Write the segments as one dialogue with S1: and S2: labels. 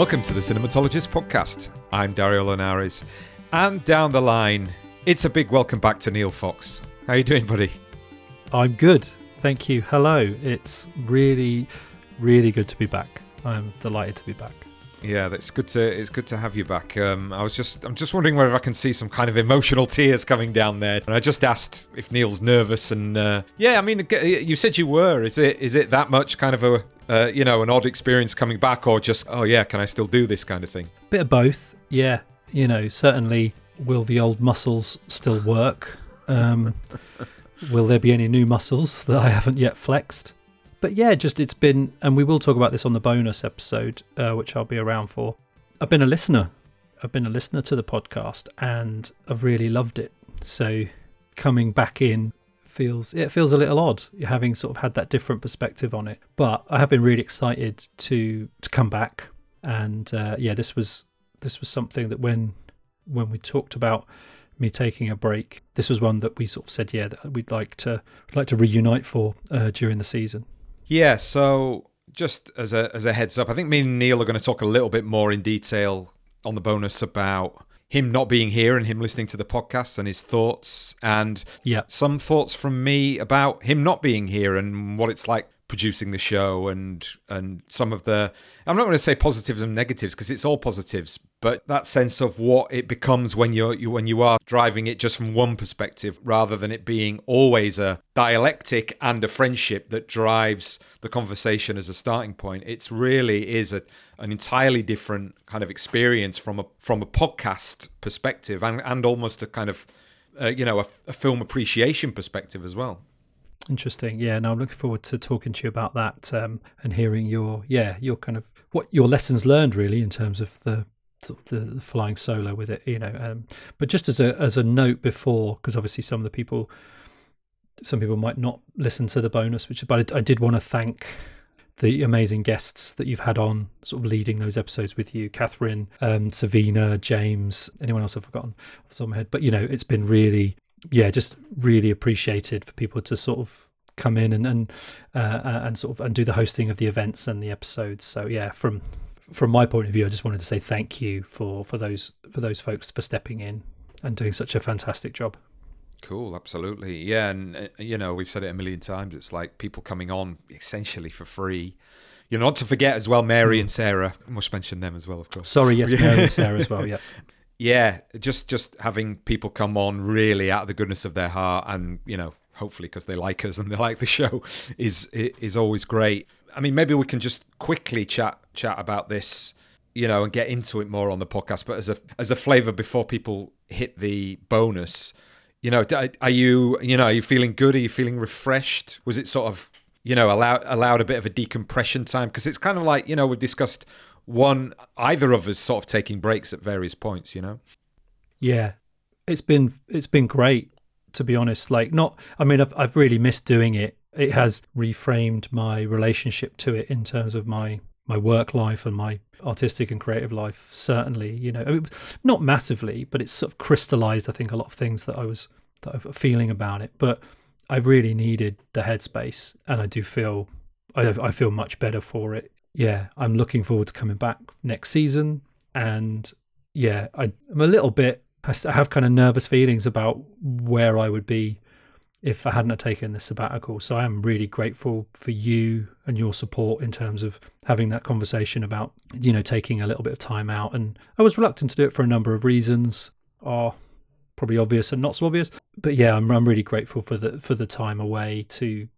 S1: Welcome to the Cinematologist Podcast. I'm Dario Llinares. And down the line, it's a big welcome back to Neil Fox. How are you doing, buddy?
S2: I'm good. Thank you. Hello. It's really, really good to be back. I'm delighted to be back.
S1: Yeah, that's good to it's good to have you back. Um, I was just I'm just wondering whether I can see some kind of emotional tears coming down there. And I just asked if Neil's nervous, and uh, yeah, I mean, you said you were. Is it is it that much kind of a uh, you know an odd experience coming back, or just oh yeah, can I still do this kind of thing?
S2: Bit of both. Yeah, you know, certainly will the old muscles still work? Um, will there be any new muscles that I haven't yet flexed? but yeah, just it's been, and we will talk about this on the bonus episode, uh, which I'll be around for. I've been a listener. I've been a listener to the podcast, and I've really loved it. So coming back in feels it feels a little odd having sort of had that different perspective on it. But I have been really excited to to come back, and uh, yeah, this was this was something that when when we talked about me taking a break, this was one that we sort of said, yeah, that we'd like to like to reunite for uh, during the season.
S1: Yeah, so just as a as a heads up, I think me and Neil are going to talk a little bit more in detail on the bonus about him not being here and him listening to the podcast and his thoughts and
S2: yeah.
S1: some thoughts from me about him not being here and what it's like producing the show and and some of the I'm not going to say positives and negatives because it's all positives, but that sense of what it becomes when you're you, when you are driving it just from one perspective rather than it being always a dialectic and a friendship that drives the conversation as a starting point. It's really is a an entirely different kind of experience from a from a podcast perspective and and almost a kind of uh, you know a, a film appreciation perspective as well.
S2: Interesting. Yeah, no, I'm looking forward to talking to you about that um, and hearing your yeah your kind of what your lessons learned really in terms of the sort of the, the flying solo with it. You know, um, but just as a as a note before, because obviously some of the people, some people might not listen to the bonus, which but I, I did want to thank the amazing guests that you've had on, sort of leading those episodes with you, Catherine, um, Savina, James, anyone else I've forgotten off the top of my head. But you know, it's been really yeah, just really appreciated for people to sort of come in and and uh, uh, and sort of and do the hosting of the events and the episodes. So yeah, from from my point of view, I just wanted to say thank you for for those for those folks for stepping in and doing such a fantastic job.
S1: Cool, absolutely, yeah, and uh, you know we've said it a million times. It's like people coming on essentially for free. You know, not to forget as well, Mary mm. and Sarah. I must mention them as well, of course.
S2: Sorry, yes, Mary and Sarah as well. Yeah.
S1: Yeah, just just having people come on really out of the goodness of their heart, and you know, hopefully because they like us and they like the show, is is always great. I mean, maybe we can just quickly chat chat about this, you know, and get into it more on the podcast. But as a as a flavour before people hit the bonus, you know, are you you know are you feeling good? Are you feeling refreshed? Was it sort of you know allowed allowed a bit of a decompression time because it's kind of like you know we've discussed one either of us sort of taking breaks at various points you know?
S2: Yeah. It's been it's been great to be honest. Like not i mean i've, I've really missed doing it. It has reframed my relationship to it in terms of my my work life and my artistic and creative life certainly you know. I mean, not massively but it's sort of crystallized i think a lot of things that i was that i'm feeling about it. But i really needed the headspace and i do feel I, I feel much better for it yeah, I'm looking forward to coming back next season. And yeah, I, I'm a little bit, I have kind of nervous feelings about where I would be if I hadn't taken the sabbatical. So I am really grateful for you and your support in terms of having that conversation about, you know, taking a little bit of time out. And I was reluctant to do it for a number of reasons, are probably obvious and not so obvious. But yeah, I'm, I'm really grateful for the for the time away to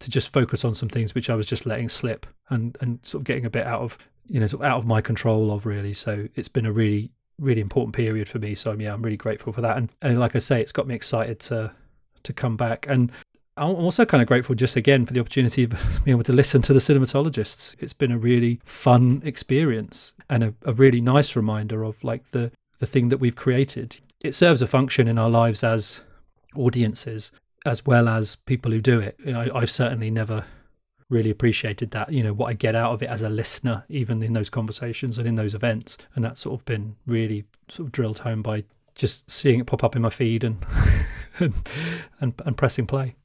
S2: to just focus on some things which I was just letting slip and and sort of getting a bit out of you know sort of out of my control of really. So it's been a really really important period for me. So um, yeah, I'm really grateful for that. And and like I say, it's got me excited to to come back. And I'm also kind of grateful just again for the opportunity of being able to listen to the cinematologists. It's been a really fun experience and a, a really nice reminder of like the the thing that we've created. It serves a function in our lives as audiences as well as people who do it. I, I've certainly never really appreciated that, you know, what I get out of it as a listener, even in those conversations and in those events. And that's sort of been really sort of drilled home by just seeing it pop up in my feed and and, and, and pressing play.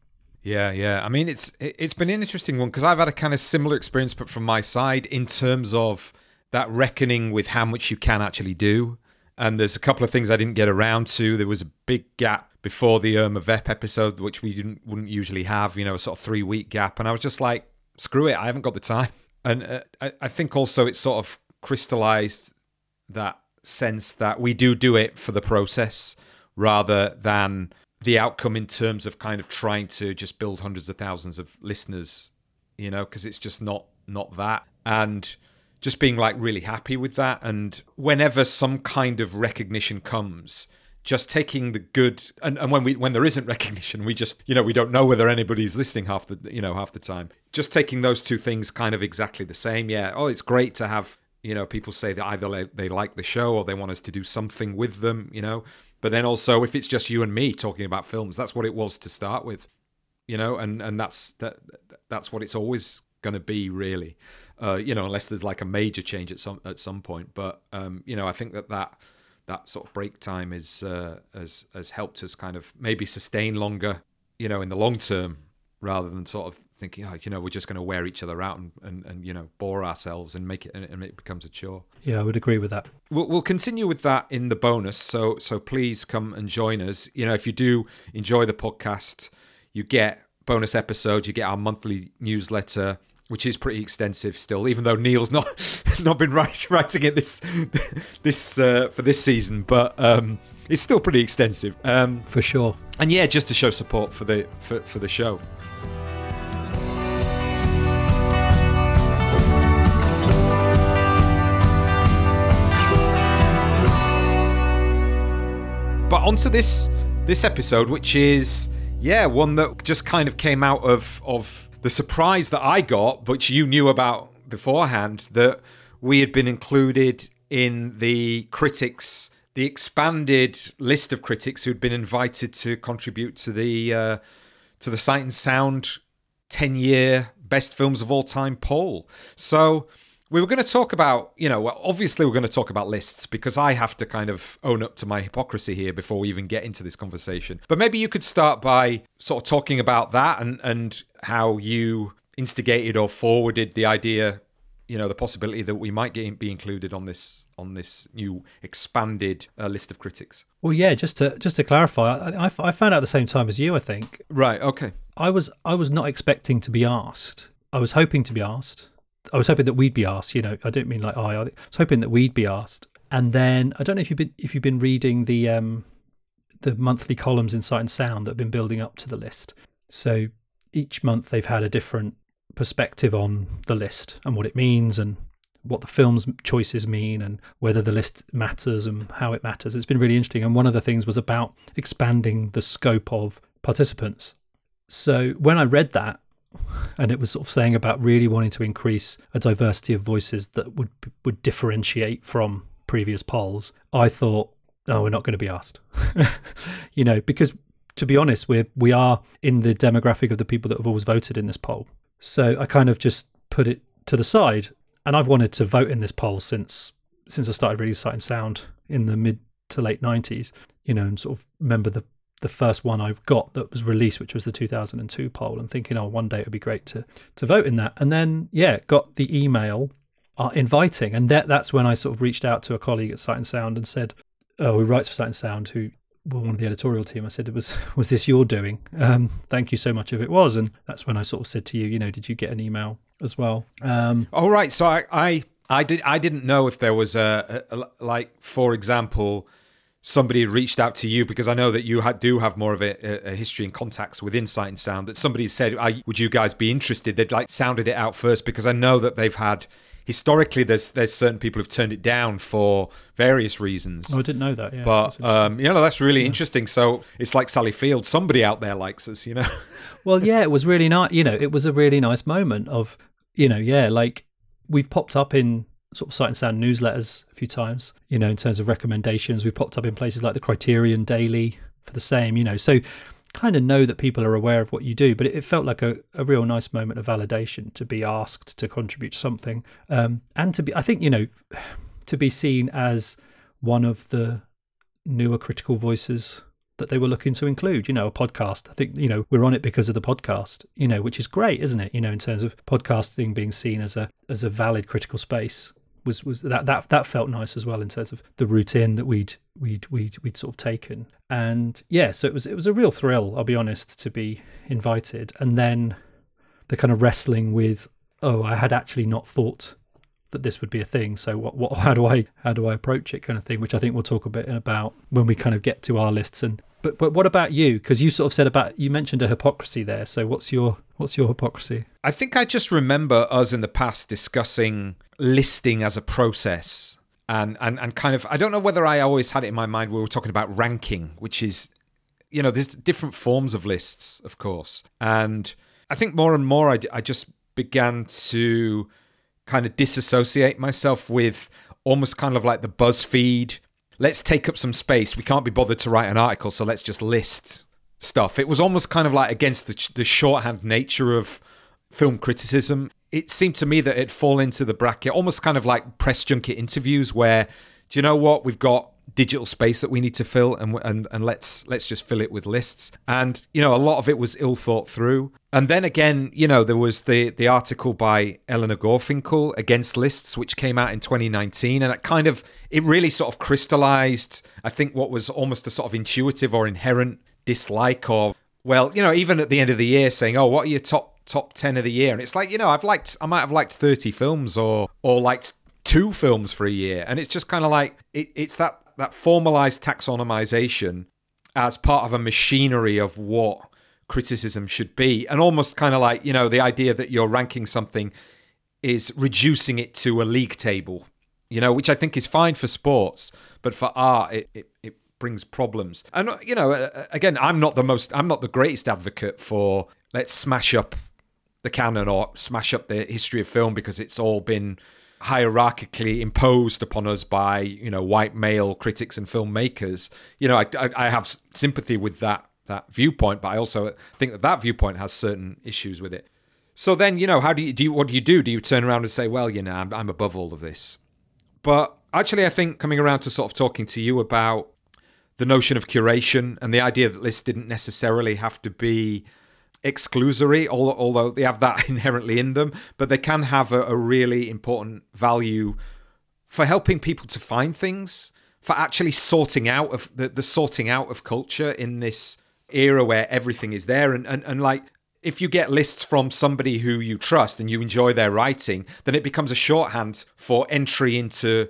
S1: Yeah, yeah. I mean, it's it's been an interesting one because I've had a kind of similar experience, but from my side in terms of that reckoning with how much you can actually do. And there's a couple of things I didn't get around to. There was a big gap before the Irma Vep episode, which we didn't wouldn't usually have. You know, a sort of three week gap, and I was just like, screw it, I haven't got the time. And uh, I, I think also it sort of crystallized that sense that we do do it for the process rather than the outcome in terms of kind of trying to just build hundreds of thousands of listeners, you know, because it's just not not that. And just being like really happy with that. And whenever some kind of recognition comes, just taking the good and, and when we when there isn't recognition, we just you know we don't know whether anybody's listening half the you know half the time. Just taking those two things kind of exactly the same. Yeah. Oh, it's great to have you know people say that either they like the show or they want us to do something with them. You know but then also, if it's just you and me talking about films, that's what it was to start with, you know, and and that's that that's what it's always going to be, really, uh, you know, unless there's like a major change at some at some point. But um, you know, I think that that that sort of break time is uh, has has helped us kind of maybe sustain longer, you know, in the long term, rather than sort of thinking, oh, you know, we're just going to wear each other out and, and, and you know bore ourselves and make it and it becomes a chore.
S2: Yeah, I would agree with that.
S1: We'll, we'll continue with that in the bonus. So so please come and join us. You know, if you do enjoy the podcast, you get bonus episodes. You get our monthly newsletter. Which is pretty extensive still, even though Neil's not not been writing it this this uh, for this season, but um, it's still pretty extensive um,
S2: for sure.
S1: And yeah, just to show support for the for, for the show. But onto this this episode, which is yeah one that just kind of came out of of the surprise that I got, which you knew about beforehand, that we had been included in the critics, the expanded list of critics who'd been invited to contribute to the uh, to the Sight and Sound ten year best films of all time poll. So we were going to talk about, you know, obviously we're going to talk about lists because I have to kind of own up to my hypocrisy here before we even get into this conversation. But maybe you could start by sort of talking about that and and how you instigated or forwarded the idea, you know, the possibility that we might get be included on this on this new expanded uh, list of critics.
S2: Well, yeah, just to just to clarify, I, I found out at the same time as you. I think.
S1: Right. Okay.
S2: I was I was not expecting to be asked. I was hoping to be asked I was hoping that we'd be asked. You know, I don't mean like I. I was hoping that we'd be asked. And then I don't know if you've been if you've been reading the um, the monthly columns in Sight and Sound that have been building up to the list. So each month they've had a different perspective on the list and what it means and what the film's choices mean and whether the list matters and how it matters. It's been really interesting. And one of the things was about expanding the scope of participants. So when I read that, and it was sort of saying about really wanting to increase a diversity of voices that would would differentiate from previous polls. I thought, oh, we're not going to be asked, you know, because to be honest, we're we are in the demographic of the people that have always voted in this poll. So I kind of just put it to the side, and I've wanted to vote in this poll since since I started reading Sight and Sound in the mid to late nineties. You know, and sort of remember the the first one I've got that was released, which was the 2002 poll, and thinking, oh, one day it would be great to to vote in that. And then, yeah, got the email uh, inviting, and that that's when I sort of reached out to a colleague at Sight and Sound and said, oh, who writes for Sight and Sound, who were one of the editorial team. I said, was was this your doing? Um, thank you so much if it was. And that's when I sort of said to you, you know, did you get an email as well? Um,
S1: oh, right. So I, I I did I didn't know if there was a, a, a like for example somebody reached out to you because I know that you do have more of a, a, history and contacts within Sight and Sound. That somebody said, "Would you guys be interested?" They'd like sounded it out first because I know that they've had historically there's there's certain people who've turned it down for various reasons.
S2: Oh, I didn't know that. Yeah,
S1: but um, you know that's really yeah. interesting. So it's like Sally Field. Somebody out there likes us, you know.
S2: well, yeah, it was really nice. You know, it was a really nice moment of you know, yeah, like we've popped up in sort of sight and sound newsletters a few times, you know, in terms of recommendations. We've popped up in places like the Criterion Daily for the same, you know. So kind of know that people are aware of what you do, but it, felt like a, a real nice moment of validation to be asked to contribute something. Um, and to be, I think, you know, to be seen as one of the newer critical voices that they were looking to include, you know, a podcast. I think, you know, we're on it because of the podcast, you know, which is great, isn't it? You know, in terms of podcasting being seen as a as a valid critical space was was that that that felt nice as well in terms of the routine that we'd we'd we'd we'd sort of taken. And yeah, so it was it was a real thrill, I'll be honest, to be invited. And then the kind of wrestling with, oh, I had actually not thought that this would be a thing. So what what how do I how do I approach it kind of thing, which I think we'll talk a bit about when we kind of get to our lists and but but what about you? Because you sort of said about you mentioned a hypocrisy there. So what's your what's your hypocrisy?
S1: I think I just remember us in the past discussing listing as a process and and and kind of I don't know whether I always had it in my mind we were talking about ranking, which is you know there's different forms of lists, of course, and I think more and more I, I just began to kind of disassociate myself with almost kind of like the BuzzFeed let's take up some space. We can't be bothered to write an article, so let's just list stuff. It was almost kind of like against the, the shorthand nature of film criticism. It seemed to me that it'd fall into the bracket, almost kind of like press junket interviews, where do you know what? We've got digital space that we need to fill and and and let's let's just fill it with lists. And you know a lot of it was ill thought through. And then again you know there was the the article by Eleanor Gorfinkel against lists which came out in 2019 and it kind of it really sort of crystallized I think what was almost a sort of intuitive or inherent dislike of well you know even at the end of the year saying oh what are your top top 10 of the year. And it's like you know I've liked I might have liked 30 films or or liked two films for a year. And it's just kind of like it, it's that that formalized taxonomization as part of a machinery of what criticism should be. And almost kind of like you know the idea that you're ranking something is reducing it to a league table you know which i think is fine for sports but for art it, it, it brings problems. And you know again i'm not the most i'm not the greatest advocate for let's smash up the canon or smash up the history of film because it's all been hierarchically imposed upon us by you know white male critics and filmmakers. You know, I, I, I have sympathy with that that viewpoint, but I also think that that viewpoint has certain issues with it. So then, you know, how do you do? You, what do you do? Do you turn around and say, "Well, you know, I'm, I'm above all of this"? But actually, I think coming around to sort of talking to you about the notion of curation and the idea that this didn't necessarily have to be exclusory, although they have that inherently in them, but they can have a, a really important value for helping people to find things, for actually sorting out of the, the sorting out of culture in this era where everything is there. And, and, and like, if you get lists from somebody who you trust and you enjoy their writing, then it becomes a shorthand for entry into,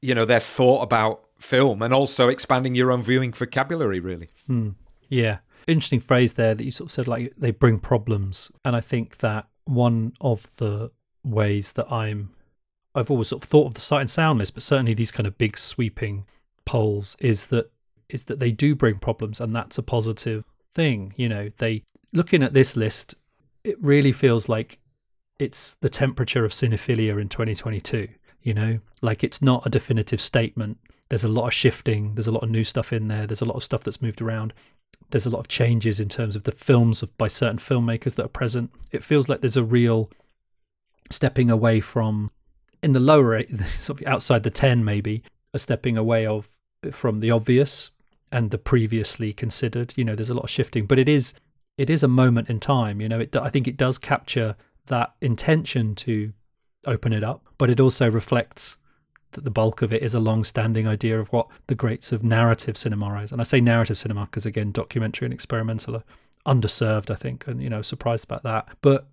S1: you know, their thought about film and also expanding your own viewing vocabulary, really.
S2: Hmm. Yeah interesting phrase there that you sort of said like they bring problems, and I think that one of the ways that I'm I've always sort of thought of the sight and sound list, but certainly these kind of big sweeping polls is that is that they do bring problems, and that's a positive thing. You know, they looking at this list, it really feels like it's the temperature of cinephilia in 2022. You know, like it's not a definitive statement. There's a lot of shifting. There's a lot of new stuff in there. There's a lot of stuff that's moved around there's a lot of changes in terms of the films of, by certain filmmakers that are present. It feels like there's a real stepping away from in the lower sort of outside the 10 maybe a stepping away of from the obvious and the previously considered you know there's a lot of shifting but it is it is a moment in time you know it i think it does capture that intention to open it up but it also reflects that the bulk of it is a long-standing idea of what the greats of narrative cinema is. And I say narrative cinema because again, documentary and experimental are underserved, I think, and you know, surprised about that. But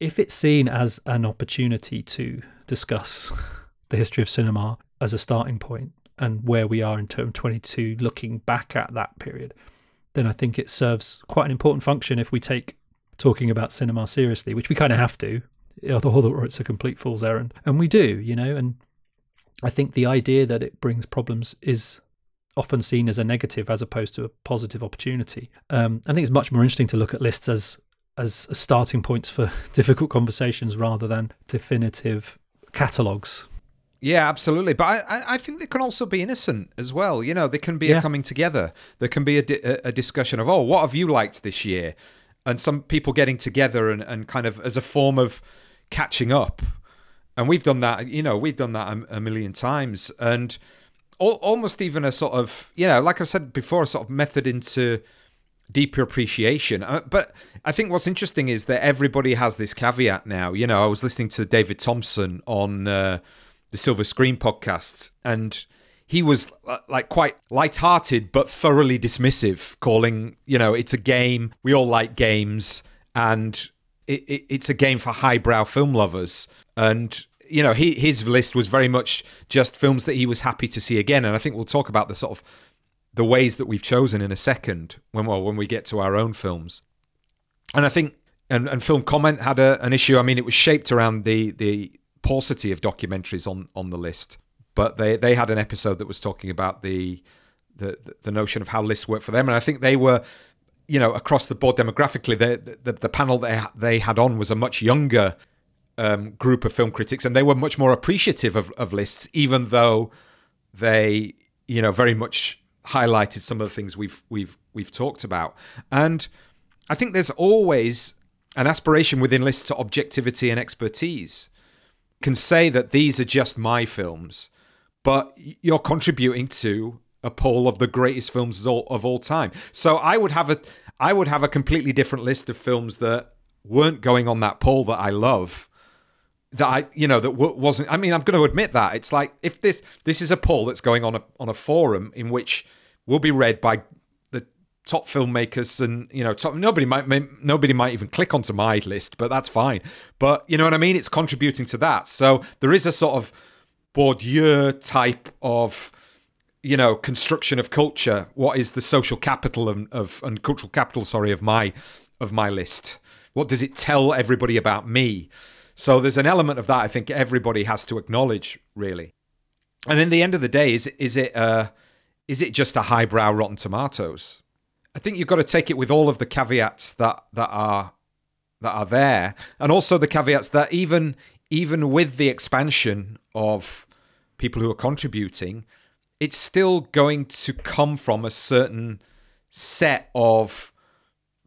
S2: if it's seen as an opportunity to discuss the history of cinema as a starting point and where we are in term 22 looking back at that period then i think it serves quite an important function if we take talking about cinema seriously which we kind of have to or it's a complete fool's errand and we do you know and I think the idea that it brings problems is often seen as a negative as opposed to a positive opportunity. Um, I think it's much more interesting to look at lists as as starting points for difficult conversations rather than definitive catalogues.
S1: Yeah, absolutely. But I, I think they can also be innocent as well. You know, there can be yeah. a coming together. There can be a, a discussion of, oh, what have you liked this year? And some people getting together and, and kind of as a form of catching up and we've done that. You know, we've done that a, a million times, and al- almost even a sort of you know, like I said before, a sort of method into deeper appreciation. Uh, but I think what's interesting is that everybody has this caveat now. You know, I was listening to David Thomson on uh, the Silver Screen podcast, and he was uh, like quite light-hearted but thoroughly dismissive, calling you know it's a game. We all like games, and it, it, it's a game for highbrow film lovers. And you know, he, his list was very much just films that he was happy to see again. And I think we'll talk about the sort of the ways that we've chosen in a second when well when we get to our own films. And I think and, and film comment had a, an issue. I mean, it was shaped around the the paucity of documentaries on on the list, but they they had an episode that was talking about the the the notion of how lists work for them, and I think they were. You know, across the board demographically, the, the the panel they they had on was a much younger um, group of film critics, and they were much more appreciative of, of lists, even though they, you know, very much highlighted some of the things we've we've we've talked about. And I think there's always an aspiration within lists to objectivity and expertise. Can say that these are just my films, but you're contributing to a poll of the greatest films of all, time. So I would have a I would have a completely different list of films that weren't going on that poll that I love that I, you know, that wasn't. I mean, I'm going to admit that it's like if this this is a poll that's going on a on a forum in which will be read by the top filmmakers and you know, top, nobody might nobody might even click onto my list, but that's fine. But you know what I mean? It's contributing to that. So there is a sort of Bourdieu type of you know construction of culture. What is the social capital of, of and cultural capital? Sorry, of my of my list. What does it tell everybody about me? So there's an element of that I think everybody has to acknowledge, really. And in the end of the day, is is it uh, is it just a highbrow Rotten Tomatoes? I think you've got to take it with all of the caveats that that are that are there, and also the caveats that even even with the expansion of people who are contributing, it's still going to come from a certain set of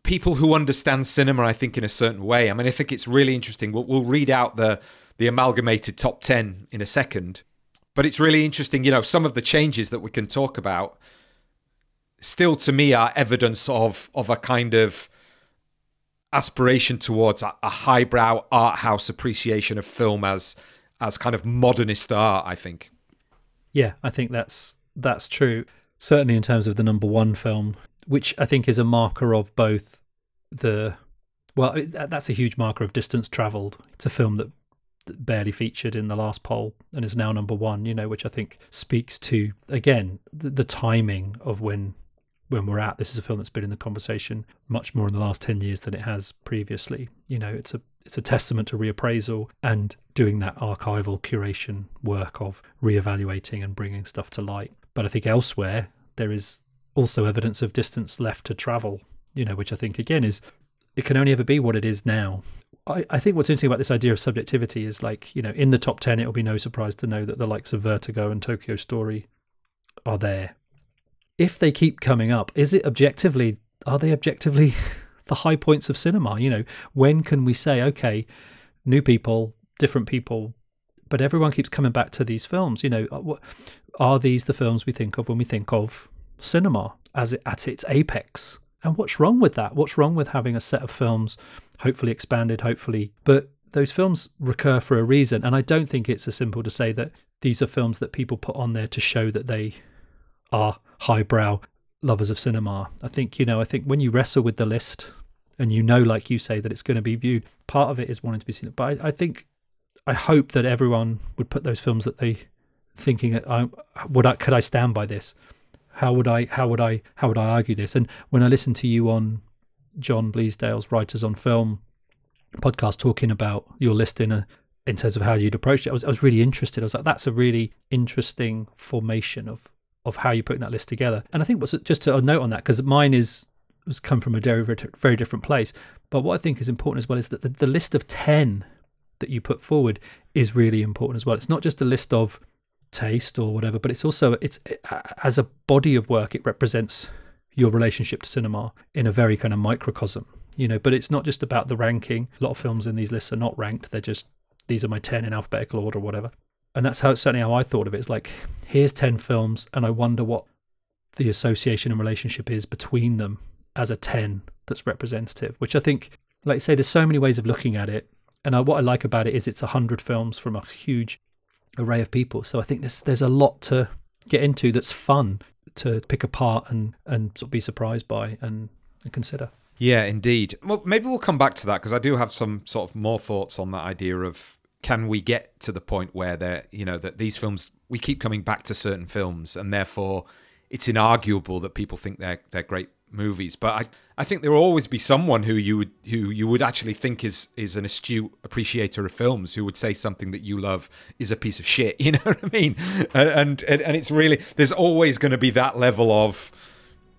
S1: people who understand cinema, I think, in a certain way. I mean, I think it's really interesting. We'll, we'll read out the the amalgamated top ten in a second, but it's really interesting. You know, some of the changes that we can talk about still, to me, are evidence of of a kind of aspiration towards a, a highbrow art house appreciation of film as as kind of modernist art. I think.
S2: Yeah, I think that's that's true. Certainly, in terms of the number one film, which I think is a marker of both the well, that's a huge marker of distance travelled. It's a film that barely featured in the last poll and is now number one. You know, which I think speaks to again the, the timing of when when we're at. This is a film that's been in the conversation much more in the last ten years than it has previously. You know, it's a it's a testament to reappraisal and doing that archival curation work of reevaluating and bringing stuff to light. But I think elsewhere there is also evidence of distance left to travel, you know, which I think again is it can only ever be what it is now. I, I think what's interesting about this idea of subjectivity is like, you know, in the top 10, it'll be no surprise to know that the likes of Vertigo and Tokyo Story are there. If they keep coming up, is it objectively, are they objectively the high points of cinema? You know, when can we say, okay, new people, different people, but everyone keeps coming back to these films? You know, uh, are these the films we think of when we think of cinema as it, at its apex. And what's wrong with that? What's wrong with having a set of films, hopefully expanded, hopefully, but those films recur for a reason. And I don't think it's as simple to say that these are films that people put on there to show that they are highbrow lovers of cinema. I think, you know, I think when you wrestle with the list and you know, like you say, that it's going to be viewed, part of it is wanting to be seen. But I, I think, I hope that everyone would put those films that they thinking, I, would I, could I stand by this? How would I how would I how would I argue this? And when I listen to you on John Bleasdale's Writers on Film podcast talking about your list in in terms of how you'd approach it, I was I was really interested. I was like, that's a really interesting formation of of how you're putting that list together. And I think what's just a note on that because mine is has come from a very very different place. But what I think is important as well is that the, the list of ten that you put forward is really important as well. It's not just a list of taste or whatever, but it's also it's as a body of work it represents your relationship to cinema in a very kind of microcosm, you know. But it's not just about the ranking. A lot of films in these lists are not ranked; they're just these are my ten in alphabetical order or whatever. And that's how certainly how I thought of it. It's like here's ten films, and I wonder what the association and relationship is between them as a ten that's representative. Which I think, like I say, there's so many ways of looking at it. And I, what I like about it is it's a hundred films from a huge array of people. So I think there's there's a lot to get into that's fun to pick apart and and sort of be surprised by and, and consider.
S1: Yeah, indeed. Well, maybe we'll come back to that because I do have some sort of more thoughts on that idea of can we get to the point where they're you know that these films we keep coming back to certain films and therefore it's inarguable that people think they're they're great movies. But I, I think there will always be someone who you would who you would actually think is is an astute appreciator of films who would say something that you love is a piece of shit. You know what I mean? And and, and it's really there's always going to be that level of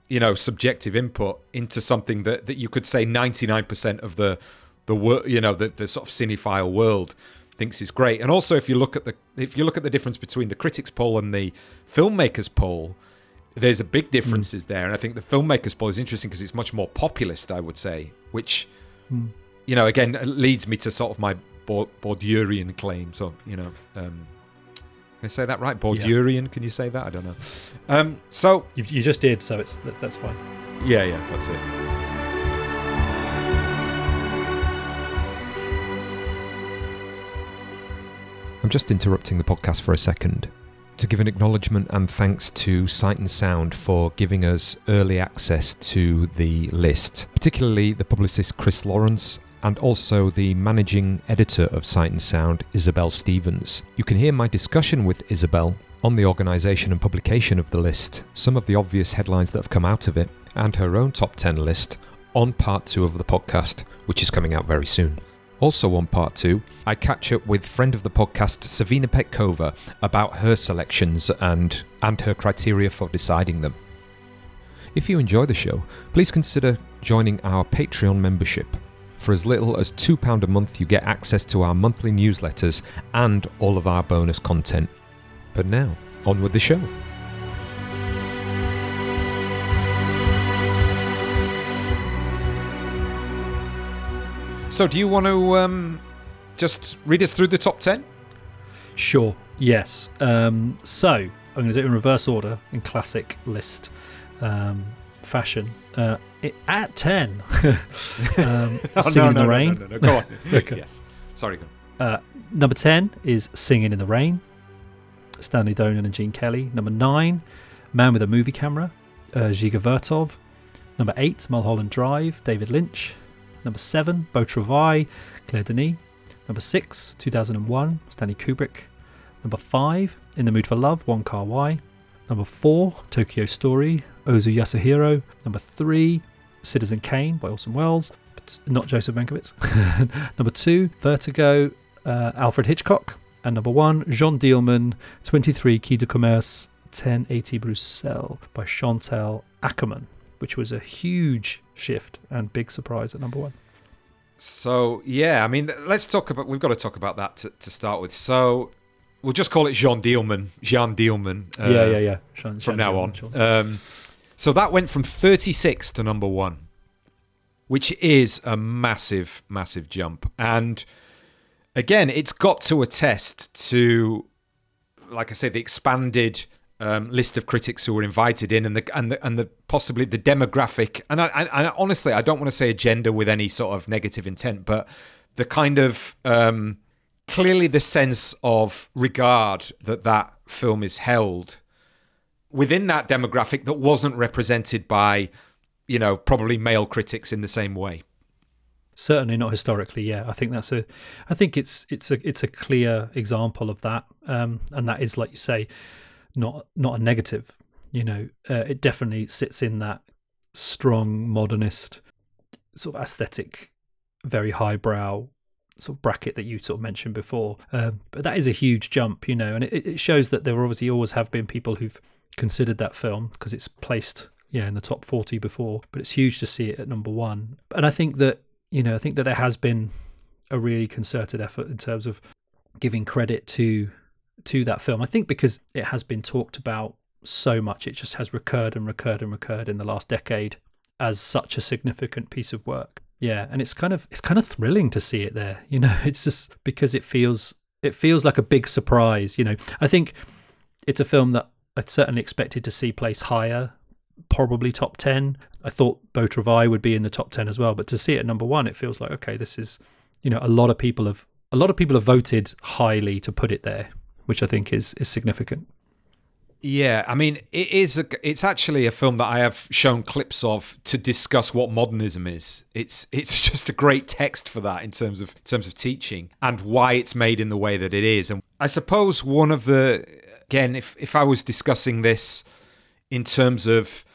S1: you know subjective input into something that that you could say 99% of the the wor- you know the, the sort of cinephile world thinks is great and also if you look at the if you look at the difference between the critics poll and the filmmakers poll there's a big differences mm. there, and I think the filmmakers poll is interesting because it's much more populist, I would say, which mm. you know again leads me to sort of my Bourdieuian claim. So you know, um, can I say that right? Bourdieuian? Yeah. Can you say that? I don't know. Um, so
S2: you, you just did, so it's that's fine.
S1: Yeah, yeah, that's it. I'm just interrupting the podcast for a second to give an acknowledgement and thanks to Sight and Sound for giving us early access to the list, particularly the publicist Chris Lawrence and also the managing editor of Sight and Sound, Isabel Stevens. You can hear my discussion with Isabel on the organisation and publication of the list, some of the obvious headlines that have come out of it, and her own top 10 list on part two of the podcast, which is coming out very soon. Also on part two, I catch up with friend of the podcast Savina Petkova about her selections and and her criteria for deciding them. If you enjoy the show, please consider joining our Patreon membership. For as little as £2 a month, you get access to our monthly newsletters and all of our bonus content. But now, on with the show. So, do you want to um, just read us through the top 10?
S2: Sure, yes. Um, so, I'm going to do it in reverse order in classic list um, fashion. Uh, it, at 10, um,
S1: oh, Singing no, in the Rain. No, no, no, Go on. okay. Yes. Sorry.
S2: Uh, number 10 is Singing in the Rain, Stanley Donen and Gene Kelly. Number 9, Man with a Movie Camera, uh, Vertov. Number 8, Mulholland Drive, David Lynch. Number 7, Beau Travail, Claire Denis. Number 6, 2001, Stanley Kubrick. Number 5, In the Mood for Love, Wong Kar Wai. Number 4, Tokyo Story, Ozu Yasuhiro. Number 3, Citizen Kane by Orson Welles, but not Joseph Mankiewicz. number 2, Vertigo, uh, Alfred Hitchcock. And number 1, Jeanne Dielman, 23 Quai du Commerce, 1080 Bruxelles by Chantal Akerman which was a huge shift and big surprise at number one.
S1: So yeah, I mean, let's talk about. We've got to talk about that to, to start with. So we'll just call it Jeanne Dielman. Jeanne Dielman.
S2: Uh, yeah, yeah, yeah.
S1: Jean, from Jean now Dielman, on. Um, so that went from 36 to number one, which is a massive, massive jump. And again, it's got to attest to, like I say, the expanded um, list of critics who were invited in, and the and the and the possibly the demographic. And I, I, I honestly, I don't want to say agenda with any sort of negative intent, but the kind of um, clearly the sense of regard that that film is held within that demographic that wasn't represented by, you know, probably male critics in the same way.
S2: Certainly not historically. Yeah, I think that's a. I think it's it's a it's a clear example of that, um, and that is like you say not not a negative. You know, uh, it definitely sits in that strong modernist sort of aesthetic, very highbrow sort of bracket that you sort of mentioned before. Um, but that is a huge jump, you know, and it, it shows that there obviously always have been people who've considered that film because it's placed yeah in the top 40 before but it's huge to see it at number one and i think that you know i think that there has been a really concerted effort in terms of giving credit to to that film. I think because it has been talked about so much, it just has recurred and recurred and recurred in the last decade as such a significant piece of work. Yeah, and it's kind of it's kind of thrilling to see it there. You know, it's just because it feels it feels like a big surprise. You know, I think it's a film that I certainly expected to see place higher, probably top ten. I thought Beau would be in the top ten as well, but to see it number one, it feels like okay, this is you know a lot of people have a lot of people have voted highly to put it there which I think is is significant.
S1: Yeah, I mean, it is. A, it's actually a film that I have shown clips of to discuss what modernism is. It's it's just a great text for that in terms of in terms of teaching and why it's made in the way that it is. And I suppose one of the again, if if I was discussing this in terms of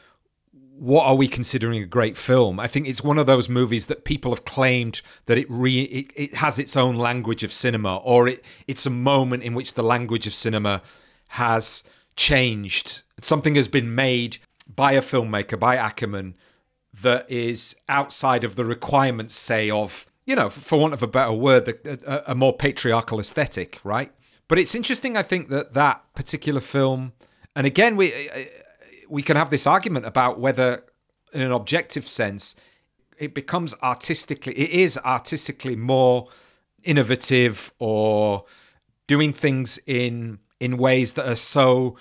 S1: what are we considering a great film? I think it's one of those movies that people have claimed that it re it, it has its own language of cinema, or it it's a moment in which the language of cinema has changed. Something has been made by a filmmaker, by Akerman, that is outside of the requirements, say, of, you know, for want of a better word, a, a more patriarchal aesthetic, right? But it's interesting, I think, that that particular film, and again, we we can have this argument about whether, in an objective sense, it becomes artistically, it is artistically more innovative or doing things in in ways that are so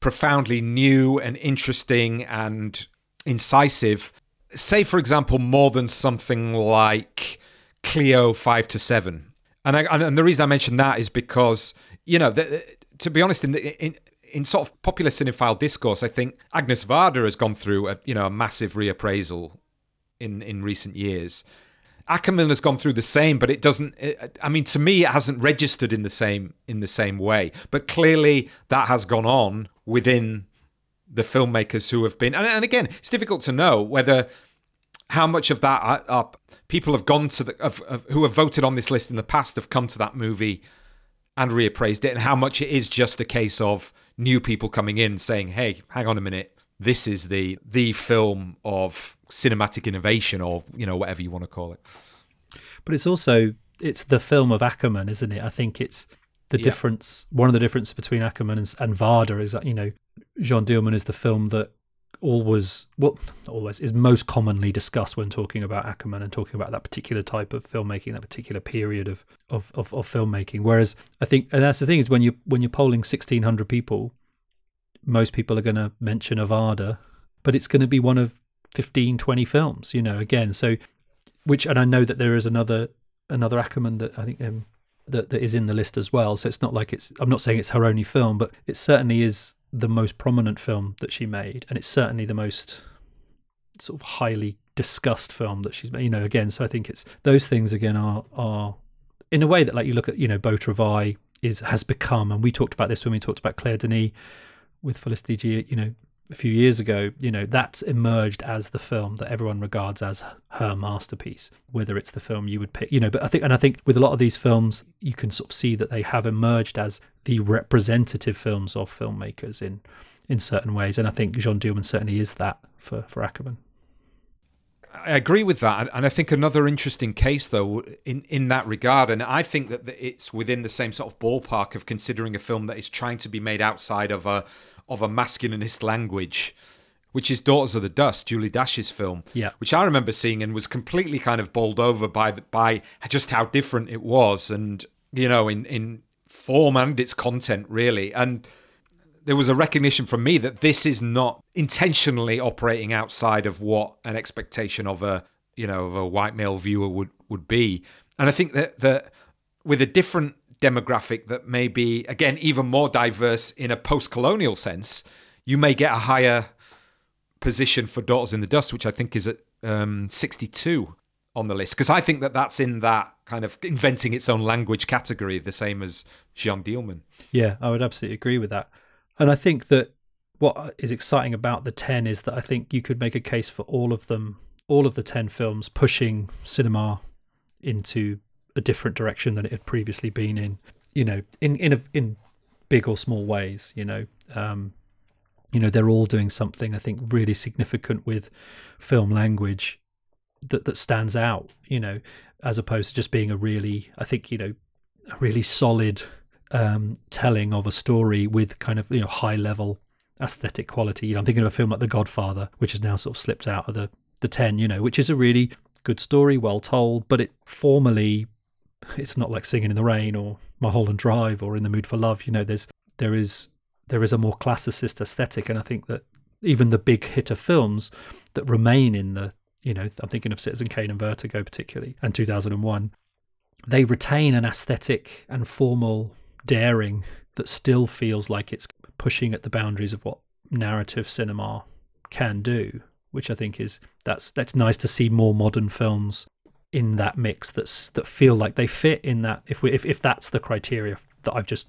S1: profoundly new and interesting and incisive. Say, for example, more than something like Cleo 5 to 7. And, I, and the reason I mention that is because, you know, the, to be honest, in, the, in, in sort of popular cinephile discourse, I think Agnes Varda has gone through a, you know, a massive reappraisal in, in recent years. Akerman has gone through the same, but it doesn't. It, I mean, to me, it hasn't registered in the same in the same way. But clearly, that has gone on within the filmmakers who have been. And, and again, it's difficult to know whether how much of that are, are people have gone to the of, of, who have voted on this list in the past have come to that movie and reappraised it, and how much it is just a case of new people coming in saying, "Hey, hang on a minute, this is the the film of cinematic innovation or you know whatever you want to call it.
S2: But it's also it's the film of Akerman, isn't it? I think it's the yeah. difference one of the differences between Akerman and, and Varda is that you know Jeanne Dielman is the film that always well always is most commonly discussed when talking about Akerman and talking about that particular type of filmmaking that particular period of of, of, of filmmaking whereas I think and that's the thing is when you when you're polling 1600 people most people are going to mention a Varda, but it's going to be one of 15, 20 films, you know, again. So, which, and I know that there is another, another Akerman that I think, um, that, that is in the list as well. So it's not like it's, I'm not saying it's her only film, but it certainly is the most prominent film that she made. And it's certainly the most sort of highly discussed film that she's made, you know, again. So I think it's, those things again are, are in a way that like you look at, you know, Beau Travail is, has become, and we talked about this when we talked about Claire Denis, with Felicity G, you know, a few years ago, you know, that's emerged as the film that everyone regards as her masterpiece, whether it's the film you would pick, you know, but I think, and I think with a lot of these films, you can sort of see that they have emerged as the representative films of filmmakers in, in certain ways. And I think Jeanne Dielman certainly is that for, for Akerman.
S1: I agree with that, and I think another interesting case, though, in in that regard, and I think that it's within the same sort of ballpark of considering a film that is trying to be made outside of a of a masculinist language, which is Daughters of the Dust, Julie Dash's film,
S2: yeah.
S1: which I remember seeing and was completely kind of bowled over by by just how different it was, and you know, in in form and its content, really, and there was a recognition from me that this is not intentionally operating outside of what an expectation of a you know of a white male viewer would would be, and I think that that with a different demographic that may be, again, even more diverse in a post colonial sense, you may get a higher position for Daughters in the Dust, which I think is at um, 62 on the list. Because I think that that's in that kind of inventing its own language category, the same as Jeanne Dielman.
S2: Yeah, I would absolutely agree with that. And I think that what is exciting about the 10 is that I think you could make a case for all of them, all of the 10 films pushing cinema into a different direction than it had previously been in. You know, in in a, in big or small ways. You know, um, you know they're all doing something I think really significant with film language that that stands out. You know, as opposed to just being a really, I think you know, a really solid um, telling of a story with kind of you know high level aesthetic quality. You know, I'm thinking of a film like The Godfather, which has now sort of slipped out of the the ten. You know, which is a really good story, well told, but it formally it's not like singing in the rain or mulholland drive or in the mood for love you know there's there is there is a more classicist aesthetic. And i think that even the big hitter films that remain in the you know i'm thinking of citizen kane and vertigo particularly and 2001 they retain an aesthetic and formal daring that still feels like it's pushing at the boundaries of what narrative cinema can do, which I think is that's that's nice to see more modern films in that mix that's that feel like they fit in that if we if, if that's the criteria that I've just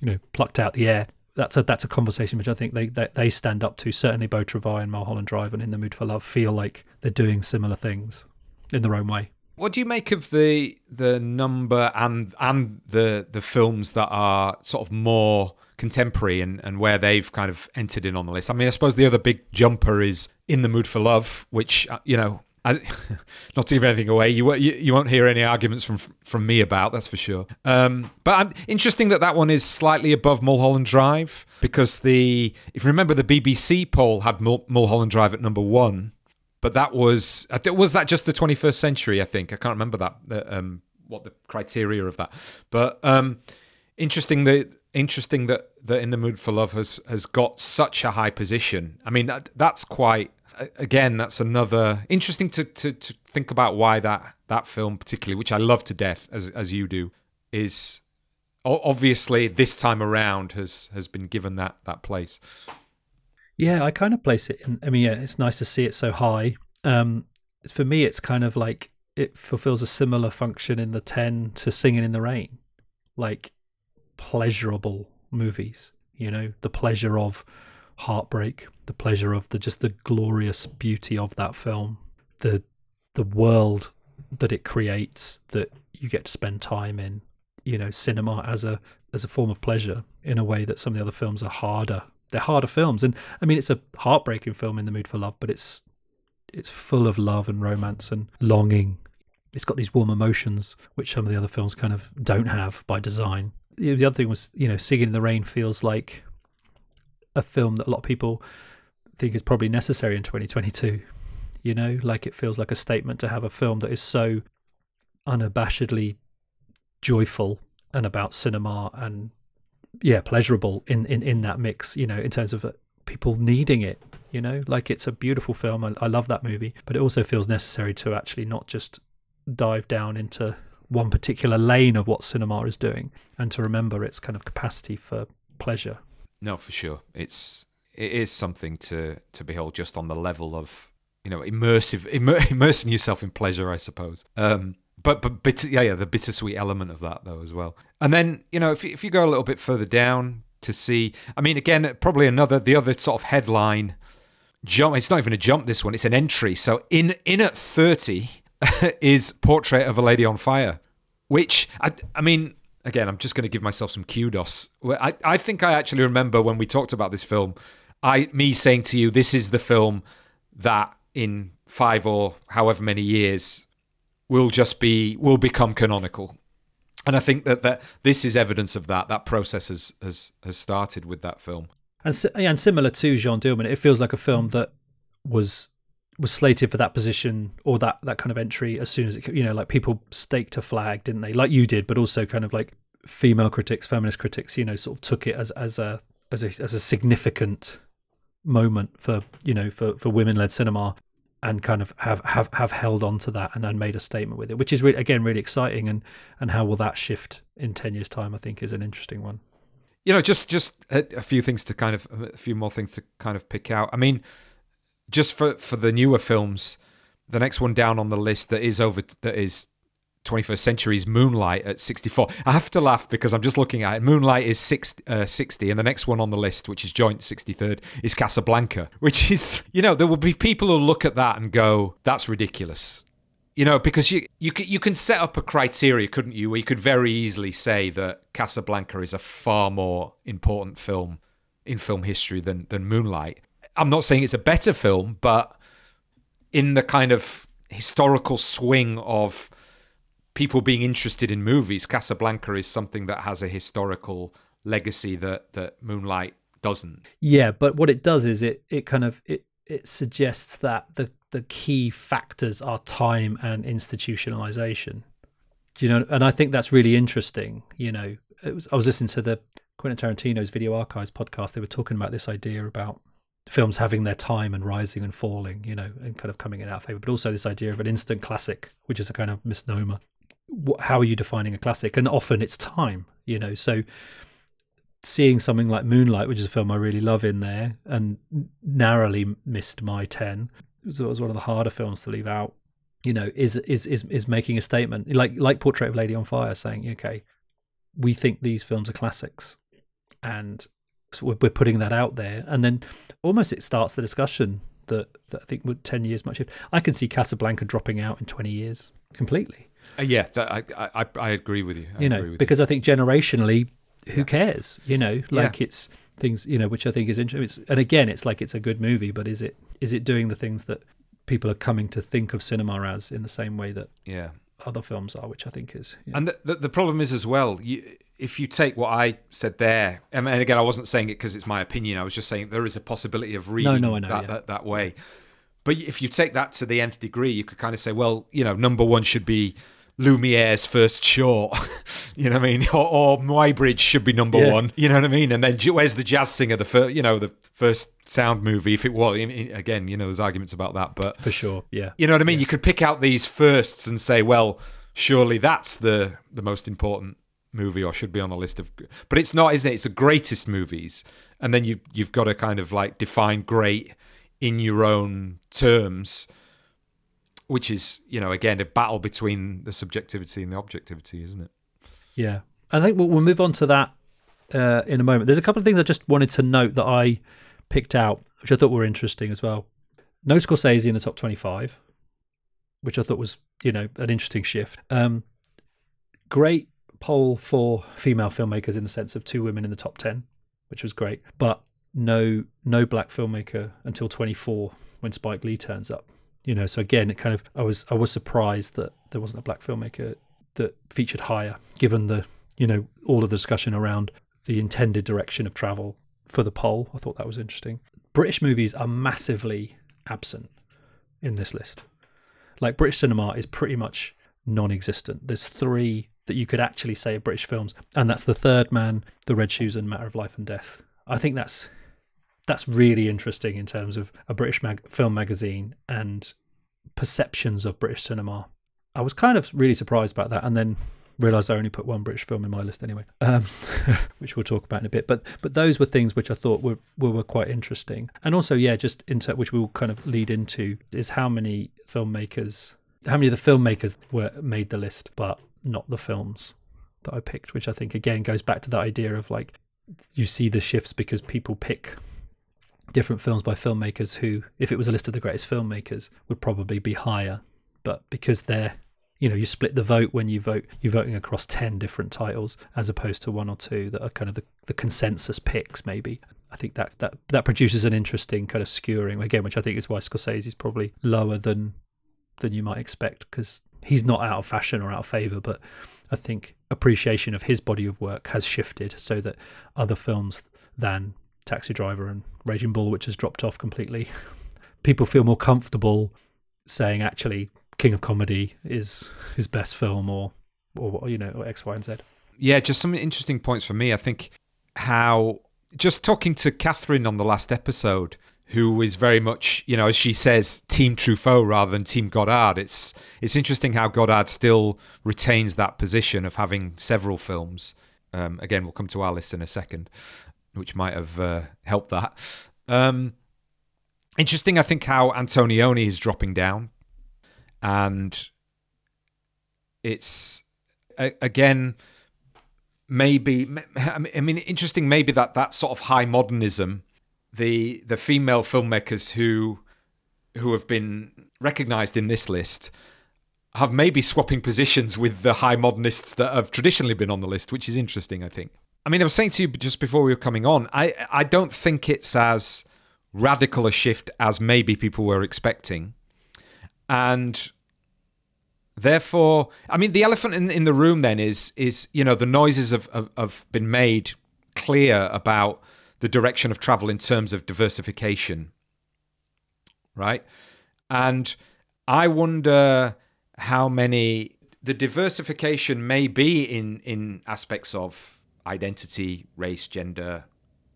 S2: you know plucked out the air that's a that's a conversation which I think they they, they stand up to certainly Beau Travail and Mulholland Drive and In the Mood for Love feel like they're doing similar things in their own way
S1: what do you make of the the number and and the the films that are sort of more contemporary and, and where they've kind of entered in on the list? I mean, I suppose the other big jumper is In the Mood for Love, which uh, you know, I, not to give anything away, you, you you won't hear any arguments from from me about that's for sure. Um, but I'm, interesting that that one is slightly above Mulholland Drive because the if you remember the BBC poll had Mulholland Drive at number one but that was was that just the 21st century? I think I can't remember that um, what the criteria of that, but um, interesting that interesting that that in the mood for love has has got such a high position. I mean that, that's quite again that's another interesting to, to to think about why that that film particularly, which I love to death as as you do, is obviously this time around has has been given that that place.
S2: Yeah, I kind of place it in. I mean, yeah, it's nice to see it so high. Um, for me, it's kind of like it fulfills a similar function in the 10 to Singing in the Rain, like pleasurable movies, you know, the pleasure of heartbreak, the pleasure of the just the glorious beauty of that film, the the world that it creates that you get to spend time in, you know, cinema as a as a form of pleasure in a way that some of the other films are harder they're harder films. And I mean, it's a heartbreaking film in the mood for love, but it's it's full of love and romance and longing. It's got these warm emotions, which some of the other films kind of don't have by design. The other thing was, you know, Singing in the Rain feels like a film that a lot of people think is probably necessary in 2022. You know, like it feels like a statement to have a film that is so unabashedly joyful and about cinema and yeah pleasurable in, in in that mix you know in terms of uh, people needing it you know? Like it's a beautiful film. I, I love that movie. But it also feels necessary to actually not just dive down into one particular lane of what cinema is doing and to remember its kind of capacity for pleasure
S1: no for sure it's it is something to to behold just on the level of you know immersive immer, immersing yourself in pleasure i suppose um but but bitter, yeah, yeah, the bittersweet element of that though as well. And then you know if if you go a little bit further down to see, I mean, again, probably another the other sort of headline jump. It's not even a jump. This one, it's an entry. So in in at thirty is Portrait of a Lady on Fire, which I I mean. Again, I'm just going to give myself some kudos. I, I think I actually remember when we talked about this film, I me saying to you, this is the film that in five or however many years will just be will become canonical. And I think that, that this is evidence of that. That process has has, has started with that film.
S2: And and similar to Jeanne Dielman, it feels like a film that was was slated for that position or that that kind of entry as soon as it you know like people staked a flag didn't they like you did but also kind of like female critics feminist critics you know sort of took it as as a as a as a significant moment for you know for for women led cinema and kind of have, have, have held on to that and then made a statement with it, which is really, again really exciting. And and how will that shift in ten years' time? I think is an interesting one.
S1: You know, just just a, a few things to kind of a few more things to kind of pick out. I mean, just for for the newer films, the next one down on the list that is over that is 21st Century's Moonlight at 64. I have to laugh because I'm just looking at it. Moonlight is six, uh, 60, and the next one on the list, which is joint 63rd, is Casablanca, which is, you know, there will be people who look at that and go, that's ridiculous. You know, because you, you, you can set up a criteria, couldn't you, where you could very easily say that Casablanca is a far more important film in film history than, than Moonlight. I'm not saying it's a better film, but in the kind of historical swing of people being interested in movies, Casablanca is something that has a historical legacy that that Moonlight doesn't.
S2: Yeah, but what it does is it it kind of it it suggests that the the key factors are time and institutionalization. Do you know? And I think that's really interesting. You know, was, I was listening to the Quentin Tarantino's Video Archives podcast. They were talking about this idea about films having their time and rising and falling, you know, and kind of coming in our favor, but also this idea of an instant classic, which is a kind of misnomer how are you defining a classic? And often it's time, you know. So seeing something like Moonlight, which is a film I really love, in there, and narrowly missed my ten. It was one of the harder films to leave out. You know, is is is is making a statement like like Portrait of Lady on Fire, saying, okay, we think these films are classics, and so we're, we're putting that out there, and then almost it starts the discussion that, that I think would ten years might shift. I can see Casablanca dropping out in twenty years completely.
S1: Uh, yeah, that, I, I I agree with you. I
S2: you know, because you. I think generationally, who yeah. cares? You know, like yeah. it's things you know, which I think is interesting. and again, it's like it's a good movie, but is it is it doing the things that people are coming to think of cinema as in the same way that
S1: yeah
S2: other films are, which I think is.
S1: Yeah. And the, the, the problem is as well, you, if you take what I said there, and again, I wasn't saying it because it's my opinion. I was just saying there is a possibility of reading no, no, know, that, yeah. that, that way. But if you take that to the nth degree, you could kind of say, well, you know, number one should be Lumiere's first short. you know what I mean? Or, or Muybridge should be number yeah. one. You know what I mean? And then where's the jazz singer? The first, you know, the first sound movie. If it was again, you know, there's arguments about that, but
S2: for sure, yeah.
S1: You know what I mean?
S2: Yeah.
S1: You could pick out these firsts and say, well, surely that's the the most important movie or should be on the list of but it's not isn't it it's the greatest movies and then you you've got to kind of like define great in your own terms which is you know again a battle between the subjectivity and the objectivity isn't it?
S2: Yeah. I think we'll, we'll move on to that uh, in a moment. There's a couple of things i just wanted to note that i picked out which i thought were interesting as well. No scorsese in the top 25 which i thought was you know an interesting shift. Um, great poll for female filmmakers in the sense of two women in the top 10 which was great. But no no black filmmaker until 24 when spike lee turns up you know so again it kind of i was i was surprised that there wasn't a black filmmaker that featured higher given the you know all of the discussion around the intended direction of travel for the poll. I thought that was interesting. British movies are massively absent in this list. Like british cinema is pretty much non-existent. There's three that you could actually say are british films and that's the third man the red shoes and matter of life and death. I think that's that's really interesting in terms of a British mag- film magazine and perceptions of British cinema. I was kind of really surprised about that, and then realized I only put one British film in my list anyway, um, which we'll talk about in a bit. But but those were things which I thought were were, were quite interesting, and also yeah, just into which we will kind of lead into is how many filmmakers, how many of the filmmakers were made the list, but not the films that I picked, which I think again goes back to that idea of like you see the shifts because people pick different films by filmmakers who, if it was a list of the greatest filmmakers, would probably be higher. But because they're, you know, you split the vote when you vote, you're voting across 10 different titles as opposed to one or two that are kind of the, the consensus picks, maybe. I think that, that that produces an interesting kind of skewering again, which I think is why Scorsese is probably lower than than you might expect because he's not out of fashion or out of favor, but I think appreciation of his body of work has shifted so that other films than Taxi Driver and Raging Bull, which has dropped off completely. People feel more comfortable saying actually King of Comedy is his best film, or or you know, or X, Y, and Z.
S1: Yeah, just some interesting points for me. I think how just talking to Catherine on the last episode, who is very much, you know, as she says, Team Truffaut rather than Team Godard. It's it's interesting how Godard still retains that position of having several films. Um, again, we'll come to Alice in a second, which might have uh, helped that. Um, interesting, I think, how Antonioni is dropping down, and it's again maybe I mean interesting maybe that that sort of high modernism the the female filmmakers who who have been recognized in this list have maybe swapping positions with the high modernists that have traditionally been on the list which is interesting I think I mean, I was saying to you just before we were coming on, I I don't think it's as radical a shift as maybe people were expecting, and therefore, I mean, the elephant in, in the room then is is you know the noises have, have, have been made clear about the direction of travel in terms of diversification, right? And I wonder how many the diversification may be in in aspects of identity, race, gender,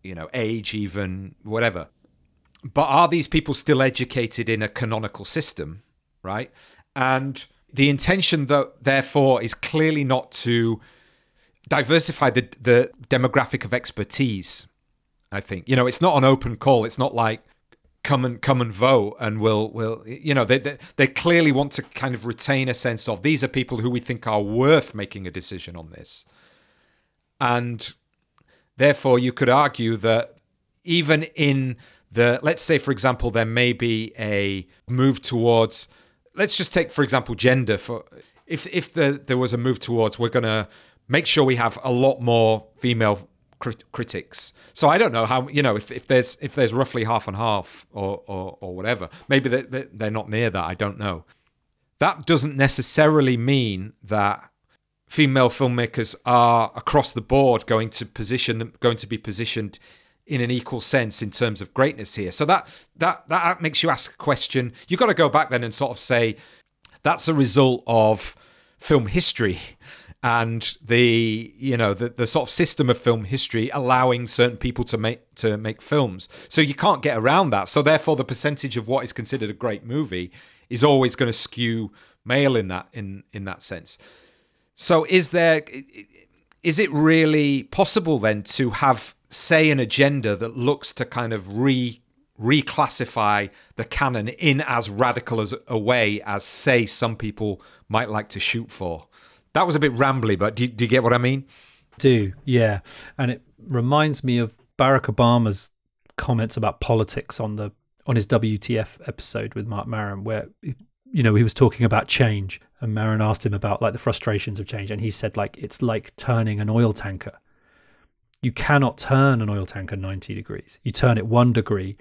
S1: you know, age, even whatever. But are these people still educated in a canonical system, right? And the intention, though, therefore, is clearly not to diversify the the demographic of expertise. I think you know it's not an open call. It's not like come and come and vote and we'll will you know they, they they clearly want to kind of retain a sense of these are people who we think are worth making a decision on this and therefore you could argue that even in the let's say for example there may be a move towards let's just take for example gender for if if the, there was a move towards we're going to make sure we have a lot more female crit- critics. So I don't know how you know if, if there's if there's roughly half and half or or, or whatever. Maybe they, they're not near that. I don't know. That doesn't necessarily mean that female filmmakers are across the board going to position going to be positioned in an equal sense in terms of greatness here. So that that that makes you ask a question. You've got to go back then and sort of say that's a result of film history and the you know the, the sort of system of film history allowing certain people to make to make films so you can't get around that so therefore the percentage of what is considered a great movie is always going to skew male in that in in that sense so is there is it really possible then to have say an agenda that looks to kind of re reclassify the canon in as radical as a way as say some people might like to shoot for? That was a bit rambly, but do do you get what I mean?
S2: Do yeah, and it reminds me of Barack Obama's comments about politics on the on his WTF episode with Marc Maron, where you know he was talking about change, and Maron asked him about like the frustrations of change, and he said like it's like turning an oil tanker. You cannot turn an oil tanker ninety degrees. You turn it one degree,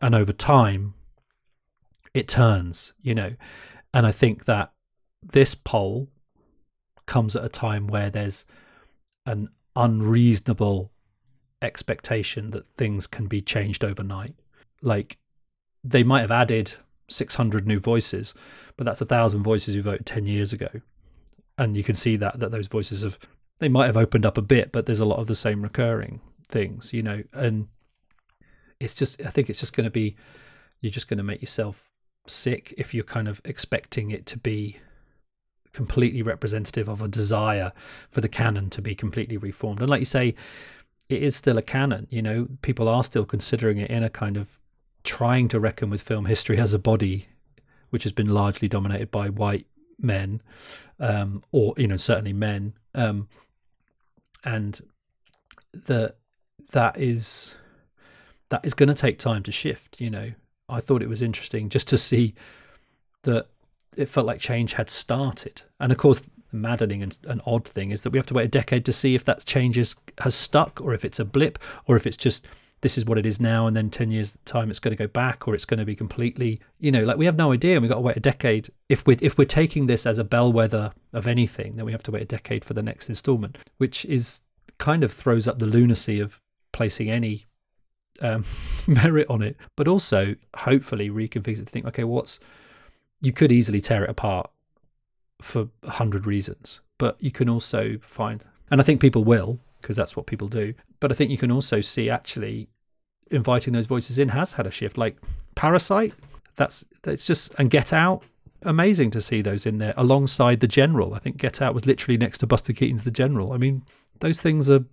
S2: and over time, it turns. You know, and I think that this poll comes at a time where there's an unreasonable expectation that things can be changed overnight. Like they might have added 600 new voices, but that's a thousand voices who voted 10 years ago. And you can see that that those voices have they might have opened up a bit, but there's a lot of the same recurring things, you know. And it's just I think it's just going to be you're just going to make yourself sick if you're kind of expecting it to be completely representative of a desire for the canon to be completely reformed. And like you say, it is still a canon. You know, people are still considering it in a kind of trying to reckon with film history as a body, which has been largely dominated by white men, um, or you know, certainly men, um, and the that is that is going to take time to shift. You know, I thought it was interesting just to see that it felt like change had started. And of course, the maddening and, and odd thing is that we have to wait a decade to see if that change has stuck or if it's a blip or if it's just this is what it is now and then 10 years time it's going to go back or it's going to be completely you know like we have no idea and we've got to wait a decade if we're if we're taking this as a bellwether of anything then we have to wait a decade for the next installment which is kind of throws up the lunacy of placing any um, merit on it but also hopefully reconfigures it to think okay what's you could easily tear it apart for a hundred reasons, but you can also find, and I think people will because that's what people do. But I think you can also see actually inviting those voices in has had a shift. Like Parasite, that's that's just and Get Out, amazing to see those in there alongside the General. I think Get Out was literally next to Buster Keaton's The General. I mean, those things are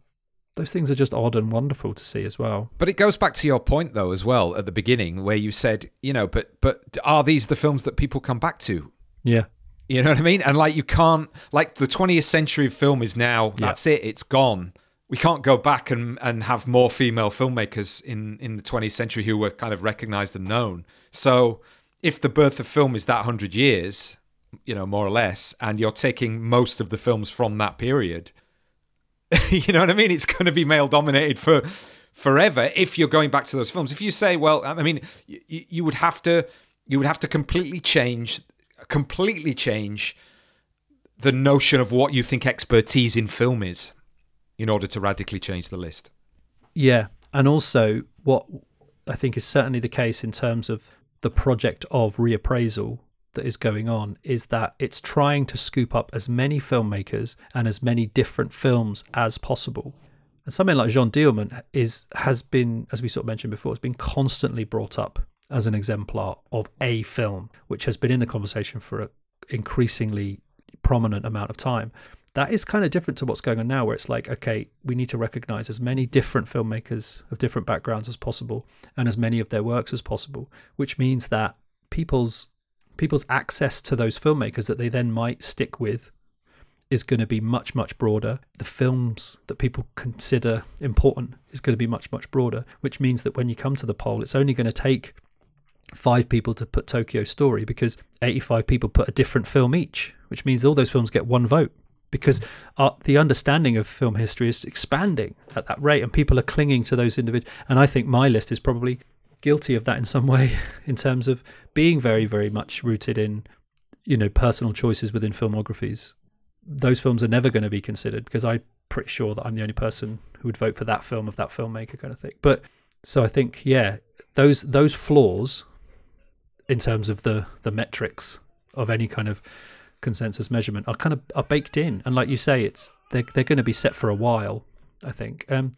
S2: those things are just odd and wonderful to see as well.
S1: But it goes back to your point though as well at the beginning where you said, you know, but but are these the films that people come back to?
S2: Yeah.
S1: You know what I mean? And like you can't like the 20th century film is now that's it, it's gone. We can't go back and, and have more female filmmakers in, in the 20th century who were kind of recognized and known. So if the birth of film is that 100 years, you know, more or less, and you're taking most of the films from that period, you know what I mean? It's going to be male dominated for forever if you're going back to those films. If you say, well, I mean, you, you would have to you would have to completely change completely change the notion of what you think expertise in film is in order to radically change the list.
S2: Yeah, and also what I think is certainly the case in terms of the project of reappraisal that is going on is that it's trying to scoop up as many filmmakers and as many different films as possible. And something like Jeanne Dielman is has been, as we sort of mentioned before, has been constantly brought up as an exemplar of a film, which has been in the conversation for an increasingly prominent amount of time. That is kind of different to what's going on now, where it's like, okay, we need to recognize as many different filmmakers of different backgrounds as possible and as many of their works as possible, which means that people's people's access to those filmmakers that they then might stick with is going to be much much broader. The films that people consider important is going to be much much broader which means that when you come to the poll it's only going to take five people to put Tokyo Story because 85 people put a different film each, which means all those films get one vote because our, the understanding of film history is expanding at that rate and people are clinging to those individuals. And I think my list is probably guilty of that in some way in terms of being very, very much rooted in, you know, personal choices within filmographies. Those films are never going to be considered because I'm pretty sure that I'm the only person who would vote for that film of that filmmaker kind of thing. But so I think, yeah, those those flaws in terms of the the metrics of any kind of consensus measurement are kind of are baked in and like you say it's they're, they're going to be set for a while i think um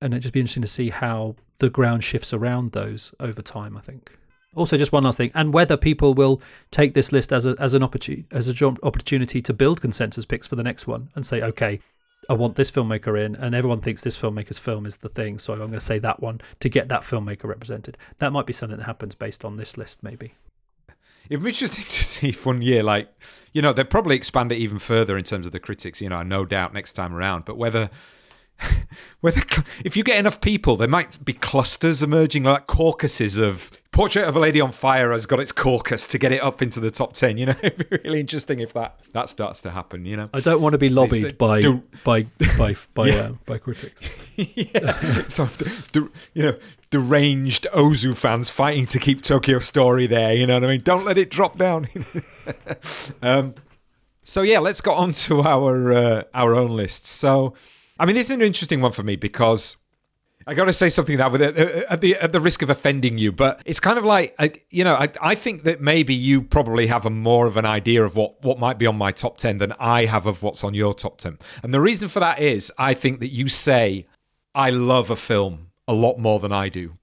S2: and it'd just be interesting to see how the ground shifts around those over time i think also just one last thing and whether people will take this list as a as an opportunity as a job opportunity to build consensus picks for the next one and say okay I want this filmmaker in, and everyone thinks this filmmaker's film is the thing, so I'm going to say that one to get that filmmaker represented. That might be something that happens based on this list, maybe.
S1: It'd be interesting to see if one year, like, you know, they'll probably expand it even further in terms of the critics, you know, no doubt next time around. But whether whether if you get enough people, there might be clusters emerging, like caucuses of Portrait of a Lady on Fire has got its caucus to get it up into the top ten. You know, it'd be really interesting if that that starts to happen. You know,
S2: I don't want to be lobbied the, by, do, by, by by yeah. uh, by critics.
S1: yeah, so the, you know, deranged Ozu fans fighting to keep Tokyo Story there. You know what I mean? Don't let it drop down. um, so yeah, let's get on to our uh, our own lists. So I mean, this is an interesting one for me because I got to say something that with uh, uh, at the at the risk of offending you, but it's kind of like you know I, I think that maybe you probably have a more of an idea of what what might be on my top ten than I have of what's on your top ten, and the reason for that is I think that you say I love a film a lot more than I do.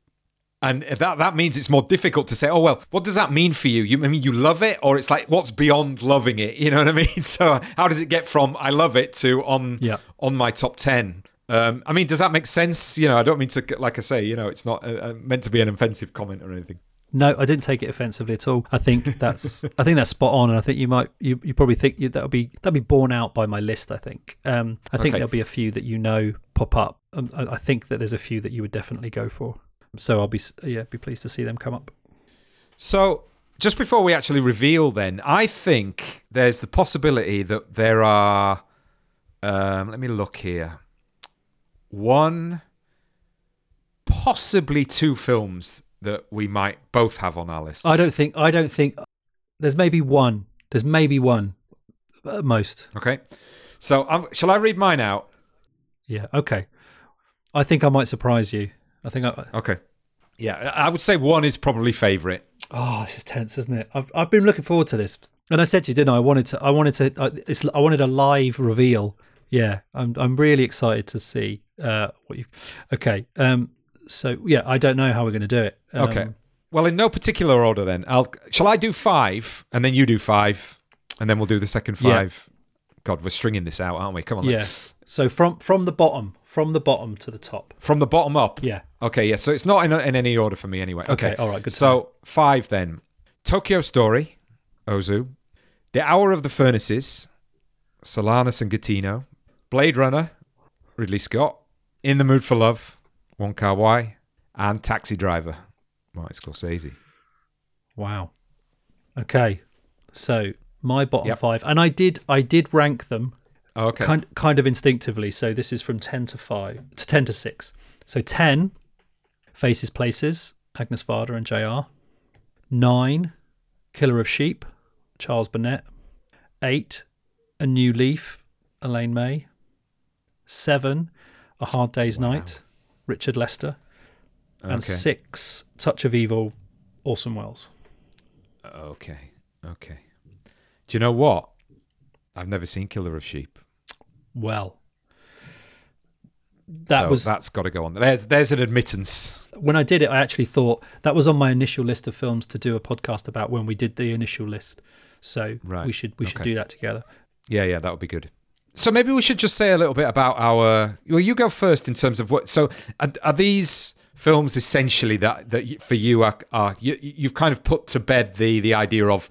S1: And that that means it's more difficult to say, oh well, what does that mean for you? You I mean you love it, or it's like what's beyond loving it? You know what I mean? So how does it get from I love it to on yeah. on my top ten? Um, I mean, does that make sense? You know, I don't mean to, like I say, you know, it's not uh, uh, meant to be an offensive comment or anything.
S2: No, I didn't take it offensively at all. I think that's I think that's spot on, and I think you might you, you probably think that'll be that'll be borne out by my list. I think um, I think okay. there'll be a few that you know pop up. Um, I, I think that there's a few that you would definitely go for. So I'll be yeah be pleased to see them come up.
S1: So just before we actually reveal, then I think there's the possibility that there are. Um, let me look here. One, possibly two films that we might both have on our list.
S2: I don't think. I don't think. There's maybe one. There's maybe one at most.
S1: Okay. So um, shall I read mine out?
S2: Yeah. Okay. I think I might surprise you. I think I.
S1: Okay. Yeah, I would say one is probably favourite.
S2: Oh, this is tense, isn't it? I've I've been looking forward to this, and I said to you, didn't I? I wanted to. I wanted to. I, it's. I wanted a live reveal. Yeah, I'm. I'm really excited to see uh, what you. Okay. Um. So yeah, I don't know how we're going to do it. Um,
S1: okay. Well, in no particular order, then. I'll. Shall I do five, and then you do five, and then we'll do the second five. Yeah. God, we're stringing this out, aren't we? Come on.
S2: Yeah. Then. So from from the bottom, from the bottom to the top.
S1: From the bottom up.
S2: Yeah.
S1: Okay. Yeah. So it's not in, in any order for me anyway. Okay.
S2: okay all right. Good.
S1: So five then. Tokyo Story, Ozu, The Hour of the Furnaces, Solanas and Getino, Blade Runner, Ridley Scott, In the Mood for Love, Wong Kar Wai, and Taxi Driver, Martin Scorsese.
S2: Wow. Okay. So my bottom yep. five, and I did I did rank them
S1: Oh, okay.
S2: Kind kind of instinctively. So this is from ten to five to ten to six. So ten, Faces Places, Agnes Varda and JR. Nine, Killer of Sheep, Charles Burnett. Eight, A New Leaf, Elaine May. Seven, A Hard Day's wow. Night, Richard Lester. Okay. And six, Touch of Evil, Orson Welles.
S1: Okay. Okay. Do you know what? I've never seen Killer of Sheep
S2: well. That
S1: so
S2: was
S1: that's got to go on. There's there's an admittance.
S2: When I did it, I actually thought that was on my initial list of films to do a podcast about when we did the initial list. So
S1: Right.
S2: we should we should do that together.
S1: Yeah, yeah, that would be good. So maybe we should just say a little bit about our. Well, you go first in terms of what. So are, are these films essentially that that for you are, are you, you've kind of put to bed the the idea of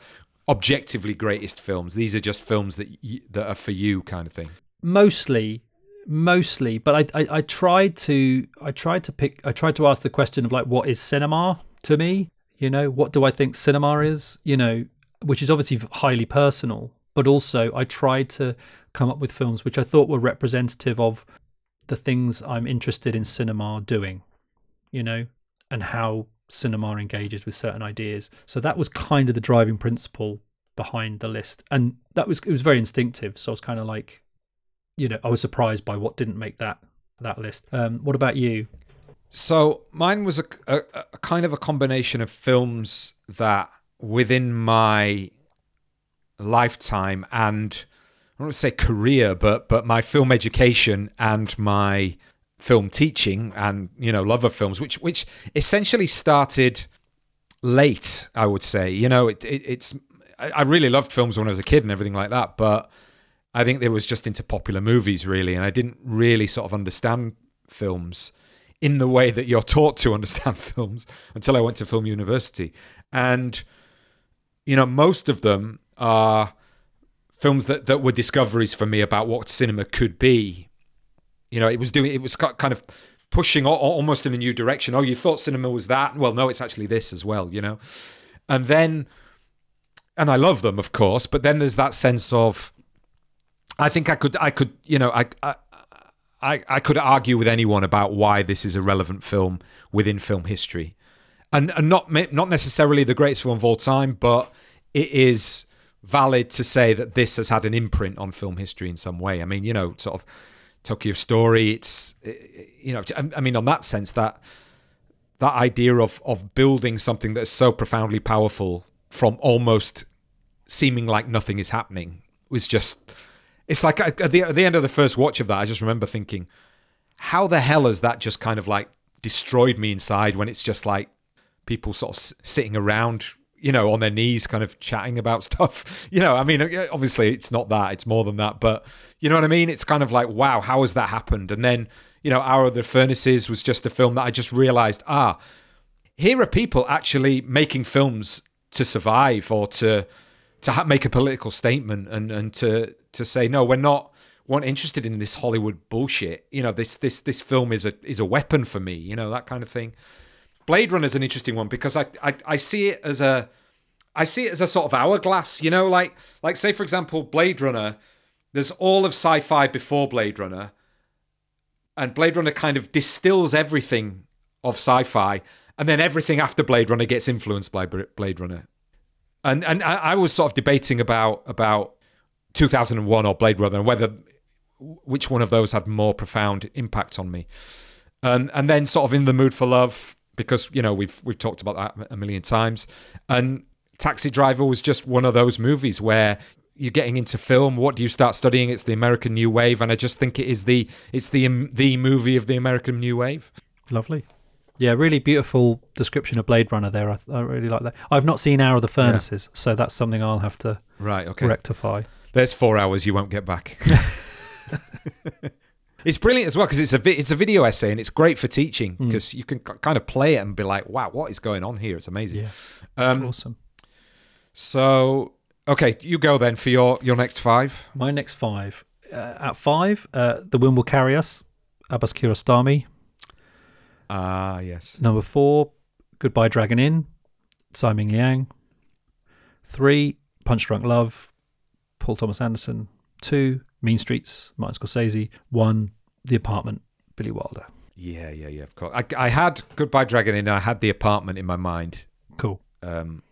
S1: objectively greatest films. These are just films that y- that are for you, kind of thing.
S2: mostly mostly but I, I i tried to i tried to pick i tried to ask the question of like what is cinema to me you know what do i think cinema is you know which is obviously highly personal but also i tried to come up with films which i thought were representative of the things i'm interested in cinema doing you know and how cinema engages with certain ideas so that was kind of the driving principle behind the list and that was it was very instinctive so i was kind of like you know, I was surprised by what didn't make that that list. Um, what about you?
S1: So mine was a, a, a kind of a combination of films that within my lifetime and I don't want to say career, but but my film education and my film teaching and you know love of films, which which essentially started late, I would say. You know, it, it it's I, I really loved films when I was a kid and everything like that, but I think it was just into popular movies really, and I didn't really sort of understand films in the way that you're taught to understand films until I went to film university. And you know, most of them are films that, that were discoveries for me about what cinema could be. You know, it was doing it was kind of pushing almost in a new direction. Oh, you thought cinema was that? Well, no, it's actually this as well, you know. And then and I love them, of course, but then there's that sense of I think I could I could, you know, I I I, could argue with anyone about why this is a relevant film within film history, and, and not not necessarily the greatest film of all time, but it is valid to say that this has had an imprint on film history in some way. I mean, you know, sort of Tokyo Story. It's eh, eh, you know, I I mean, on that sense, that that idea of of building something that's so profoundly powerful from almost seeming like nothing is happening was just it's like at the, at the end of the first watch of that, I just remember thinking, how the hell has that just kind of like destroyed me inside when it's just like people sort of sitting around, you know, on their knees, kind of chatting about stuff. You know, I mean, obviously it's not that, it's more than that, but you know what I mean? It's kind of like, wow, how has that happened? And then, you know, Hour of the Furnaces was just a film that I just realized, ah, here are people actually making films to survive or to to ha- make a political statement and and to to say no we're not weren't interested in this Hollywood bullshit you know this this this film is a is a weapon for me you know that kind of thing Blade Runner is an interesting one because I, I I see it as a I see it as a sort of hourglass you know like like say for example Blade Runner there's all of sci-fi before Blade Runner and Blade Runner kind of distills everything of sci-fi and then everything after Blade Runner gets influenced by Blade Runner and and I, I was sort of debating about about 2001 or Blade Runner and whether which one of those had more profound impact on me. And and then sort of in the mood for love because you know we've we've talked about that a million times. And Taxi Driver was just one of those movies where you're getting into film. What do you start studying? It's the American New Wave, and I just think it is the it's the the movie of the American New Wave.
S2: Lovely. Yeah, really beautiful description of Blade Runner there. I, I really like that. I've not seen Hour of the Furnaces, so that's something I'll have to
S1: Right. Okay.
S2: rectify.
S1: There's four hours you won't get back. it's brilliant as well because it's a vi- it's a video essay and it's great for teaching because you can k- kind of play it and be like, wow, what is going on here? It's amazing.
S2: Yeah,
S1: Um,
S2: awesome.
S1: so okay, you go then for your your next five.
S2: My next five. Uh, at five, uh, The Wind Will Carry Us, Abbas Kiarostami.
S1: Ah, yes.
S2: Number four, Goodbye Dragon Inn, Tsai Ming-liang. Three, Punch Drunk Love, Paul Thomas Anderson. Two, Mean Streets, Martin Scorsese. One, The Apartment, Billy Wilder.
S1: Yeah, yeah, yeah. Of course. I, I had Goodbye Dragon Inn. I had the apartment in my mind.
S2: Cool.
S1: Um,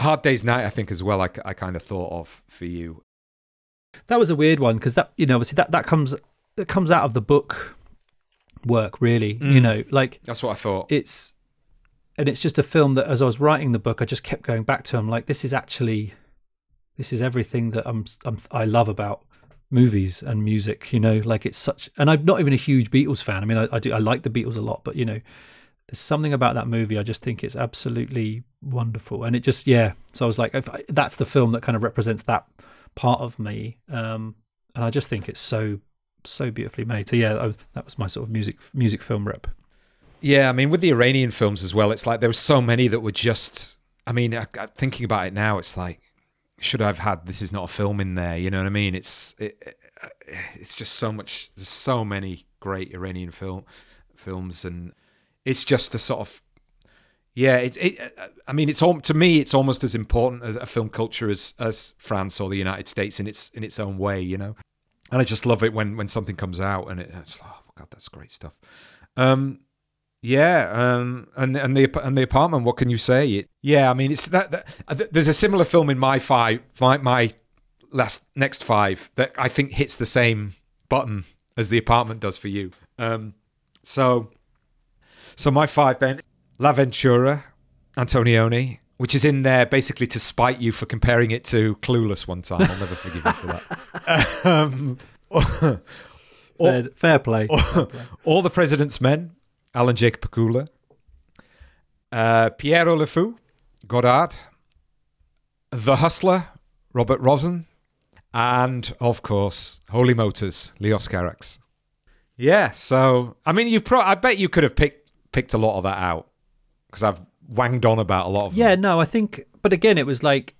S1: Hard Day's Night, I think as well. I, I kind of thought of for you.
S2: That was a weird one because that you know obviously that that comes that comes out of the book work really. You
S1: Mm.
S2: know, like
S1: That's what I thought.
S2: it's and it's just a film that as I was writing the book, I just kept going back to. I'm like, this is actually this is everything that I'm, I'm I love about movies and music. You know, like it's such. And I'm not even a huge Beatles fan. I mean, I, I do I like the Beatles a lot, but you know, there's something about that movie. I just think it's absolutely wonderful, and it just yeah. So I was like, I, that's the film that kind of represents that part of me, um, and I just think it's so so beautifully made. So yeah, was, that was my sort of music music film rep.
S1: Yeah, I mean, with the Iranian films as well, it's like there were so many that were just. I mean, I, thinking about it now, it's like should I've had this is not a film in there. You know what I mean? It's it, it's just so much. There's so many great Iranian film films, and it's just a sort of yeah. It, it I mean, it's all to me. It's almost as important as a film culture as as France or the United States in its in its own way. You know, and I just love it when when something comes out and it, it's oh god, that's great stuff. Um, yeah, um, and and the and the apartment. What can you say? It, yeah, I mean, it's that, that, There's a similar film in my five, my, my last next five that I think hits the same button as the apartment does for you. Um, so, so my five then, L'Avventura, Antonioni, which is in there basically to spite you for comparing it to Clueless one time. I'll never forgive you for that. um,
S2: fair, fair, play.
S1: All, fair play. all the President's Men, Alan Jacob Pakula, uh, Pierrot Le Fou, Godard, The Hustler, Robert Rossen, and of course, Holy Motors, Leos Carax. Yeah, so I mean, you've pro- I bet you could have picked picked a lot of that out because I've wanged on about a lot of.
S2: Yeah,
S1: them.
S2: no, I think, but again, it was like,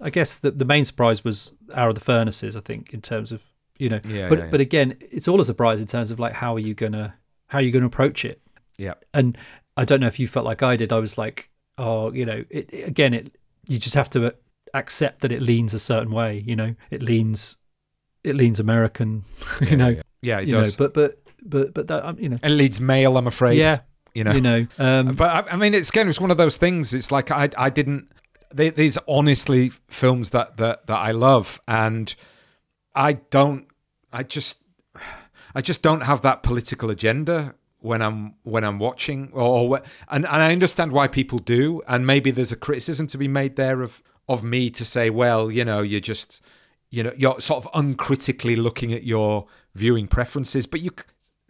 S2: I guess the the main surprise was Hour of the Furnaces. I think in terms of you know,
S1: yeah,
S2: but
S1: yeah, yeah.
S2: but again, it's all a surprise in terms of like how are you gonna how are you gonna approach it?
S1: Yeah.
S2: And I don't know if you felt like I did. I was like, oh, you know, it, it, again, it you just have to accept that it leans a certain way. You know, it leans it leans American.
S1: Yeah,
S2: you know,
S1: yeah, yeah it
S2: you
S1: does.
S2: Know, but but but but that um, you know,
S1: it leads male. I'm afraid.
S2: Yeah.
S1: You know.
S2: You know. Um,
S1: but I, I, mean, it's again, it's one of those things. It's like I I didn't. They, these honestly films that that that I love, and I don't. I just. I just don't have that political agenda when I'm when I'm watching, or, and and I understand why people do, and maybe there's a criticism to be made there of of me to say, well, you know, you're just, you know, you're sort of uncritically looking at your viewing preferences, but you,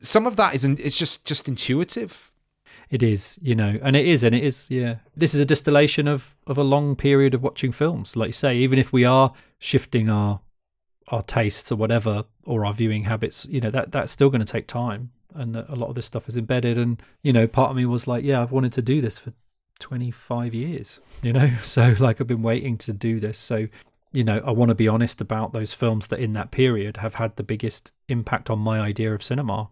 S1: some of that isn't. It's just just intuitive.
S2: It is, you know, and it is, and it is, yeah. This is a distillation of of a long period of watching films, like you say. Even if we are shifting our our tastes or whatever, or our viewing habits, you know, that that's still going to take time and a lot of this stuff is embedded. And you know, part of me was like, yeah, I've wanted to do this for 25 years, you know, so like I've been waiting to do this. So you know, I want to be honest about those films that in that period have had the biggest impact on my idea of cinema,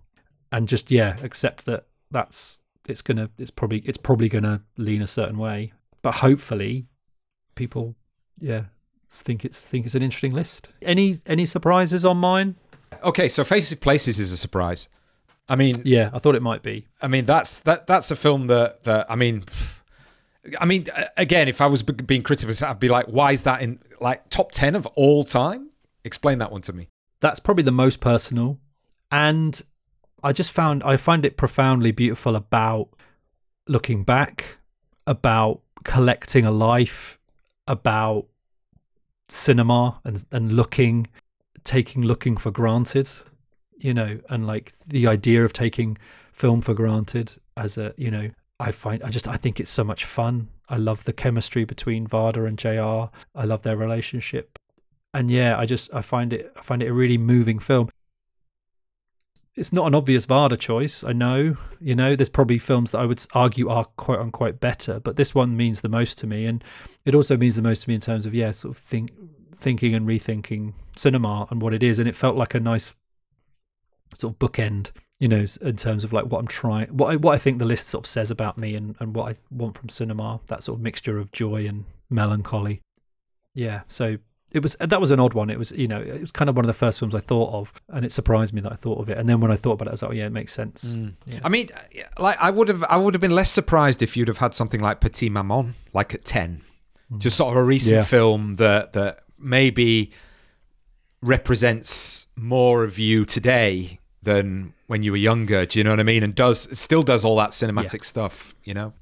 S2: and just yeah, accept that that's it's gonna it's probably it's probably gonna lean a certain way, but hopefully, people yeah think it's think it's an interesting list. Any any surprises on mine?
S1: Okay, so Faces Places is a surprise. I mean,
S2: yeah, I thought it might be.
S1: I mean, that's that that's a film that that I mean, I mean, uh, again, if I was being critical, I'd be like, why is that in like top ten of all time? Explain that one to me.
S2: That's probably the most personal, and I just found I find it profoundly beautiful about looking back, about collecting a life, about cinema and and looking, taking looking for granted you know, and like the idea of taking film for granted as a, you know, I find I just I think it's so much fun. I love the chemistry between Varda and JR. I love their relationship. And yeah, I just I find it I find it a really moving film. It's not an obvious Varda choice, I know. You know, there's probably films that I would argue are quote unquote better, but this one means the most to me and it also means the most to me in terms of yeah, sort of think thinking and rethinking cinema and what it is and it felt like a nice sort of bookend you know, in terms of like what I'm trying, what I, what I think the list sort of says about me and, and what I want from cinema, that sort of mixture of joy and melancholy. Yeah, so it was that was an odd one. It was you know it was kind of one of the first films I thought of, and it surprised me that I thought of it. And then when I thought about it, I was like, oh yeah, it makes sense.
S1: Mm.
S2: Yeah.
S1: I mean, like I would have I would have been less surprised if you'd have had something like Petite Maman, like at ten, mm. just sort of a recent yeah. film that that maybe represents more of you today than when you were younger. Do you know what I mean? And does still does all that cinematic yeah. stuff. You know.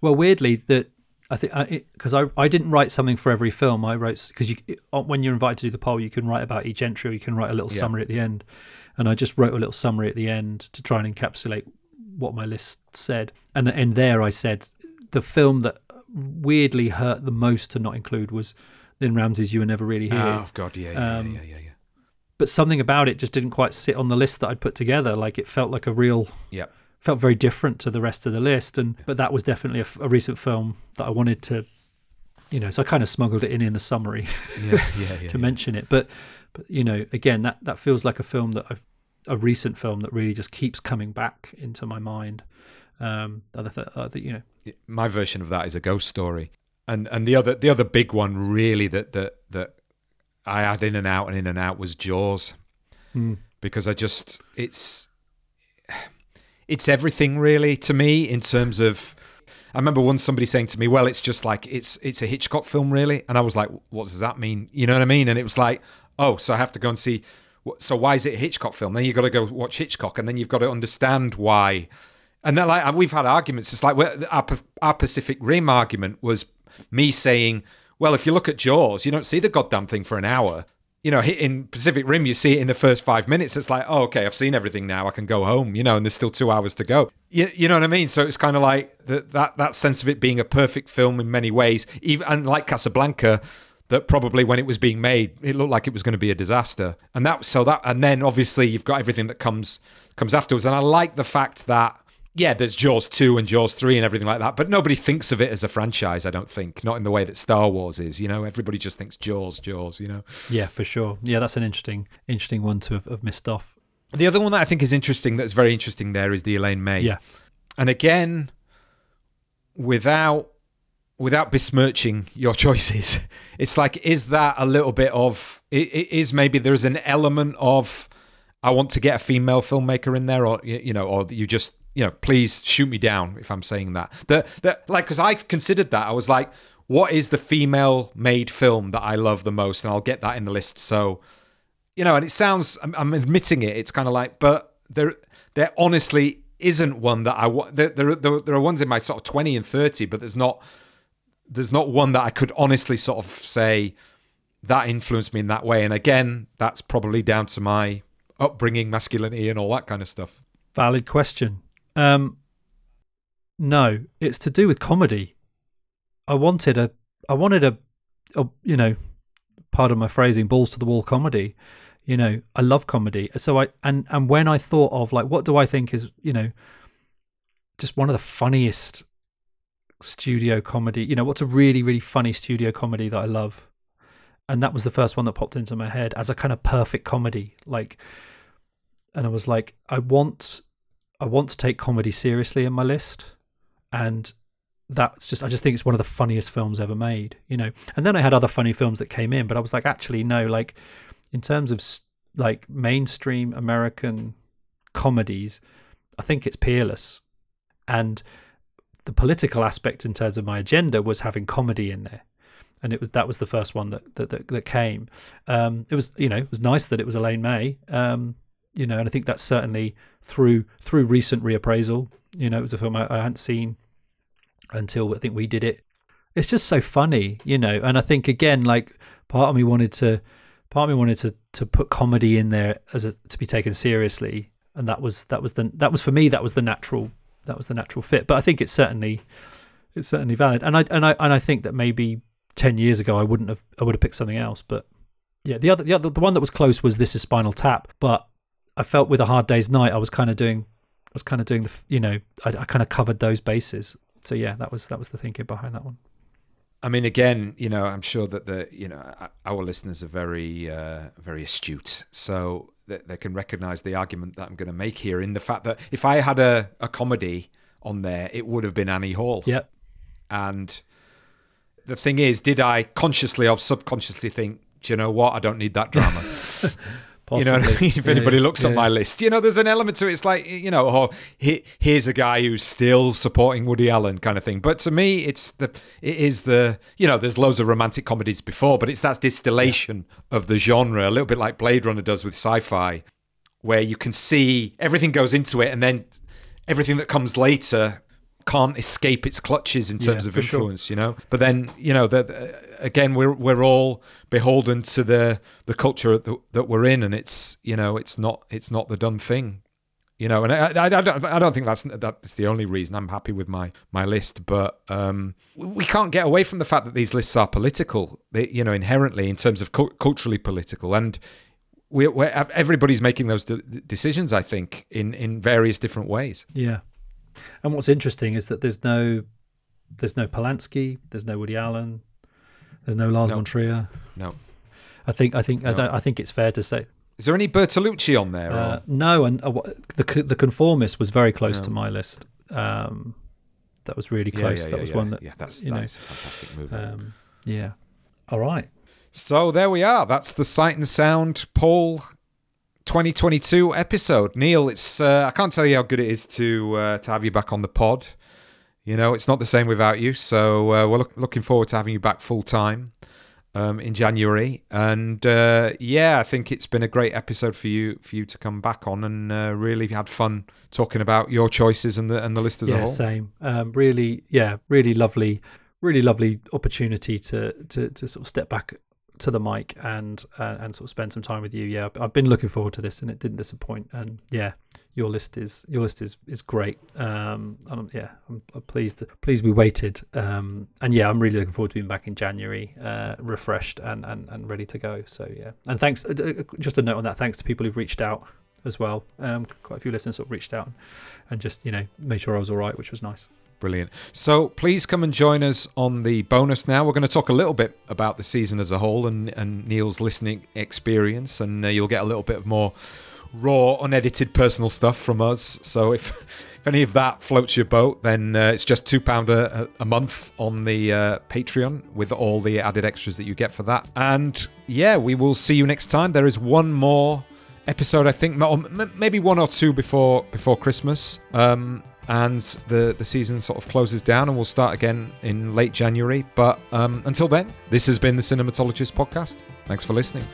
S2: Well, weirdly, that I think because I, I, I didn't write something for every film. I wrote because you when you're invited to do the poll, you can write about each entry. or You can write a little yeah. summary at the end, and I just wrote a little summary at the end to try and encapsulate what my list said, and and there I said the film that weirdly hurt the most to not include was Lynne Ramsay's You Were Never Really Here.
S1: Oh God, yeah, yeah,
S2: Um,
S1: yeah, yeah, yeah.
S2: But something about it just didn't quite sit on the list that I'd put together. Like it felt like a real
S1: Yeah.
S2: felt very different to the rest of the list and but that was definitely a recent film that i wanted to you know so i kind of smuggled it in in the summary
S1: Yeah, yeah, yeah.
S2: to mention it but but you know again that that feels like a film that i've a recent film that really just keeps coming back into my mind um other th- uh, you know
S1: my version of that is a ghost story and and the other the other big one really that that that i had in and out and in and out was jaws
S2: Hmm.
S1: because i just it's it's everything really to me in terms of I remember once somebody saying to me, "Well, it's just like it's it's a Hitchcock film, really," and I was like, "What does that mean?" You know what I mean? And it was like, "Oh, so I have to go and see. So why is it a Hitchcock film? Then you've got to go watch Hitchcock, and then you've got to understand why." And then, like we've had arguments. It's like our our Pacific Rim argument was me saying, "Well, if you look at Jaws, you don't see the goddamn thing for an hour." you know, in Pacific Rim, you see it in the first five minutes. It's like, oh, okay, I've seen everything now. I can go home, you know, and there's still two hours to go. You, you know what I mean? So it's kind of like that, that that sense of it being a perfect film in many ways, even and like Casablanca, that probably when it was being made, it looked like it was going to be a disaster. And that so that and then obviously you've got everything that comes comes afterwards. And I like the fact that yeah, there's Jaws 2 and Jaws 3 and everything like that, but nobody thinks of it as a franchise, I don't think. Not in the way that Star Wars is, you know? Everybody just thinks Jaws, Jaws, you know?
S2: yeah for sure yeah that's an interesting interesting one to have, have missed off
S1: The other one that I think is interesting, that's very interesting there, is the Elaine May.
S2: yeah
S1: And again, without without besmirching your choices, it's like, is that a little bit of, it, it is maybe there's an element of, I want to get a female filmmaker in there, or, you know, or you just, you know, please shoot me down if I'm saying that. That, that like, because I considered that. I was like, what is the female made film that I love the most? And I'll get that in the list. So, you know, and it sounds, I'm, I'm admitting it, it's kind of like, but there, there honestly isn't one that I want. There, there, there, there are ones in my sort of 20 and 30, but there's not, there's not one that I could honestly sort of say that influenced me in that way. And again, that's probably down to my upbringing, masculinity, and all that kind of stuff.
S2: valid question um no it's to do with comedy. I wanted a i wanted a, a you know pardon my phrasing balls to the wall comedy you know i love comedy. So i and and when i thought of like what do i think is you know just one of the funniest studio comedy you know what's a really really funny studio comedy that i love? And that was the first one that popped into my head as a kind of perfect comedy like and i was like i want i want to take comedy seriously in my list and that's just i just think it's one of the funniest films ever made you know? And then i had other funny films that came in but i was like actually no like in terms of like mainstream american comedies i think it's peerless. And the political aspect in terms of my agenda was having comedy in there. And it was that was the first one that that, that, that came. Um it was you know it was nice that it was elaine may um you know and i think that's certainly through through recent reappraisal. You know it was a film i, I hadn't seen until i think we did it. It's just so funny you know and i think again like part of me wanted to part of me wanted to to put comedy in there as a, to be taken seriously. And that was that was the that was for me that was the natural that was the natural fit. But i think it's certainly it's certainly valid. And i and i and i think that maybe 10 years ago i wouldn't have i would have picked something else. But yeah the other the other the one that was close was this is spinal tap. But i felt with a hard day's night i was kind of doing i was kind of doing the you know i, I kind of covered those bases so yeah that was that was the thinking behind that one
S1: I mean, again, you know, I'm sure that the you know our listeners are very uh, very astute, so that they can recognise the argument that I'm going to make here in the fact that if I had a, a comedy on there, it would have been Annie Hall.
S2: yep
S1: And the thing is, did I consciously or subconsciously think, do you know what? I don't need that drama. You know what I mean? If
S2: Yeah,
S1: anybody
S2: yeah,
S1: looks at my list, you know, there's an element to it. It's like, you know, oh, he, here's a guy who's still supporting Woody Allen kind of thing. But to me, it's the, it is the, you know, there's loads of romantic comedies before, but it's that distillation of the genre, a little bit like Blade Runner does with sci-fi, where you can see everything goes into it, and then everything that comes later can't escape its clutches in terms
S2: Yeah,
S1: of
S2: for sure.
S1: influence, you know. But then, you know, that uh, again, we're we're all beholden to the the culture that, that we're in, and it's you know, it's not it's not the done thing, you know, and I, I, I, don't, I don't think that's that's the only reason I'm happy with my my list. But um, we can't get away from the fact that these lists are political, you know, inherently in terms of cu- culturally political, and we everybody's making those de- decisions. I think in in various different ways.
S2: Yeah, and what's interesting is that there's no there's no Polanski, there's no Woody Allen, there's no Lars
S1: no.
S2: von Trier.
S1: No,
S2: I think I think no. I, I think it's fair to say
S1: is there any Bertolucci on there? Uh,
S2: no, and uh, the the Conformist was very close no. to my list. Um, that was really close.
S1: Yeah, yeah,
S2: that was
S1: yeah,
S2: one that
S1: yeah, that's you know, a fantastic movie. Um,
S2: yeah. All right.
S1: So there we are. That's the Sight and Sound Paul 2022 episode. Neil, it's uh, I can't tell you how good it is to uh, to have you back on the pod. You know, it's not the same without you. So uh, we're look, looking forward to having you back full time um, in January, and uh, yeah, I think it's been a great episode for you for you to come back on and uh, really had fun talking about your choices and the and the list as
S2: yeah,
S1: a whole.
S2: same. Um, really, yeah, really lovely, really lovely opportunity to to to sort of step back to the mic and uh, and sort of spend some time with you. Yeah, I've been looking forward to this, and it didn't disappoint. And yeah, your list is your list is is great. Um, and yeah, I'm, I'm pleased pleased we waited. Um, and yeah, I'm really looking forward to being back in January, uh, refreshed and, and and ready to go. So yeah, and thanks. Uh, uh, just a note on that. Thanks to people who've reached out as well. Um, quite a few listeners sort of reached out and just you know made sure I was all right, which was nice.
S1: Brilliant. So please come and join us on the bonus now. We're going to talk a little bit about the season as a whole and, and Neil's listening experience, and uh, you'll get a little bit more raw, unedited personal stuff from us. So if if any of that floats your boat, then uh, it's just two pound a, a, month on the uh, Patreon with all the added extras that you get for that. And yeah, we will see you next time. There is one more episode, I think, maybe one or two before before Christmas. Um, and the, the season sort of closes down and we'll start again in late January. But um, until then, this has been the Cinematologist Podcast. Thanks for listening.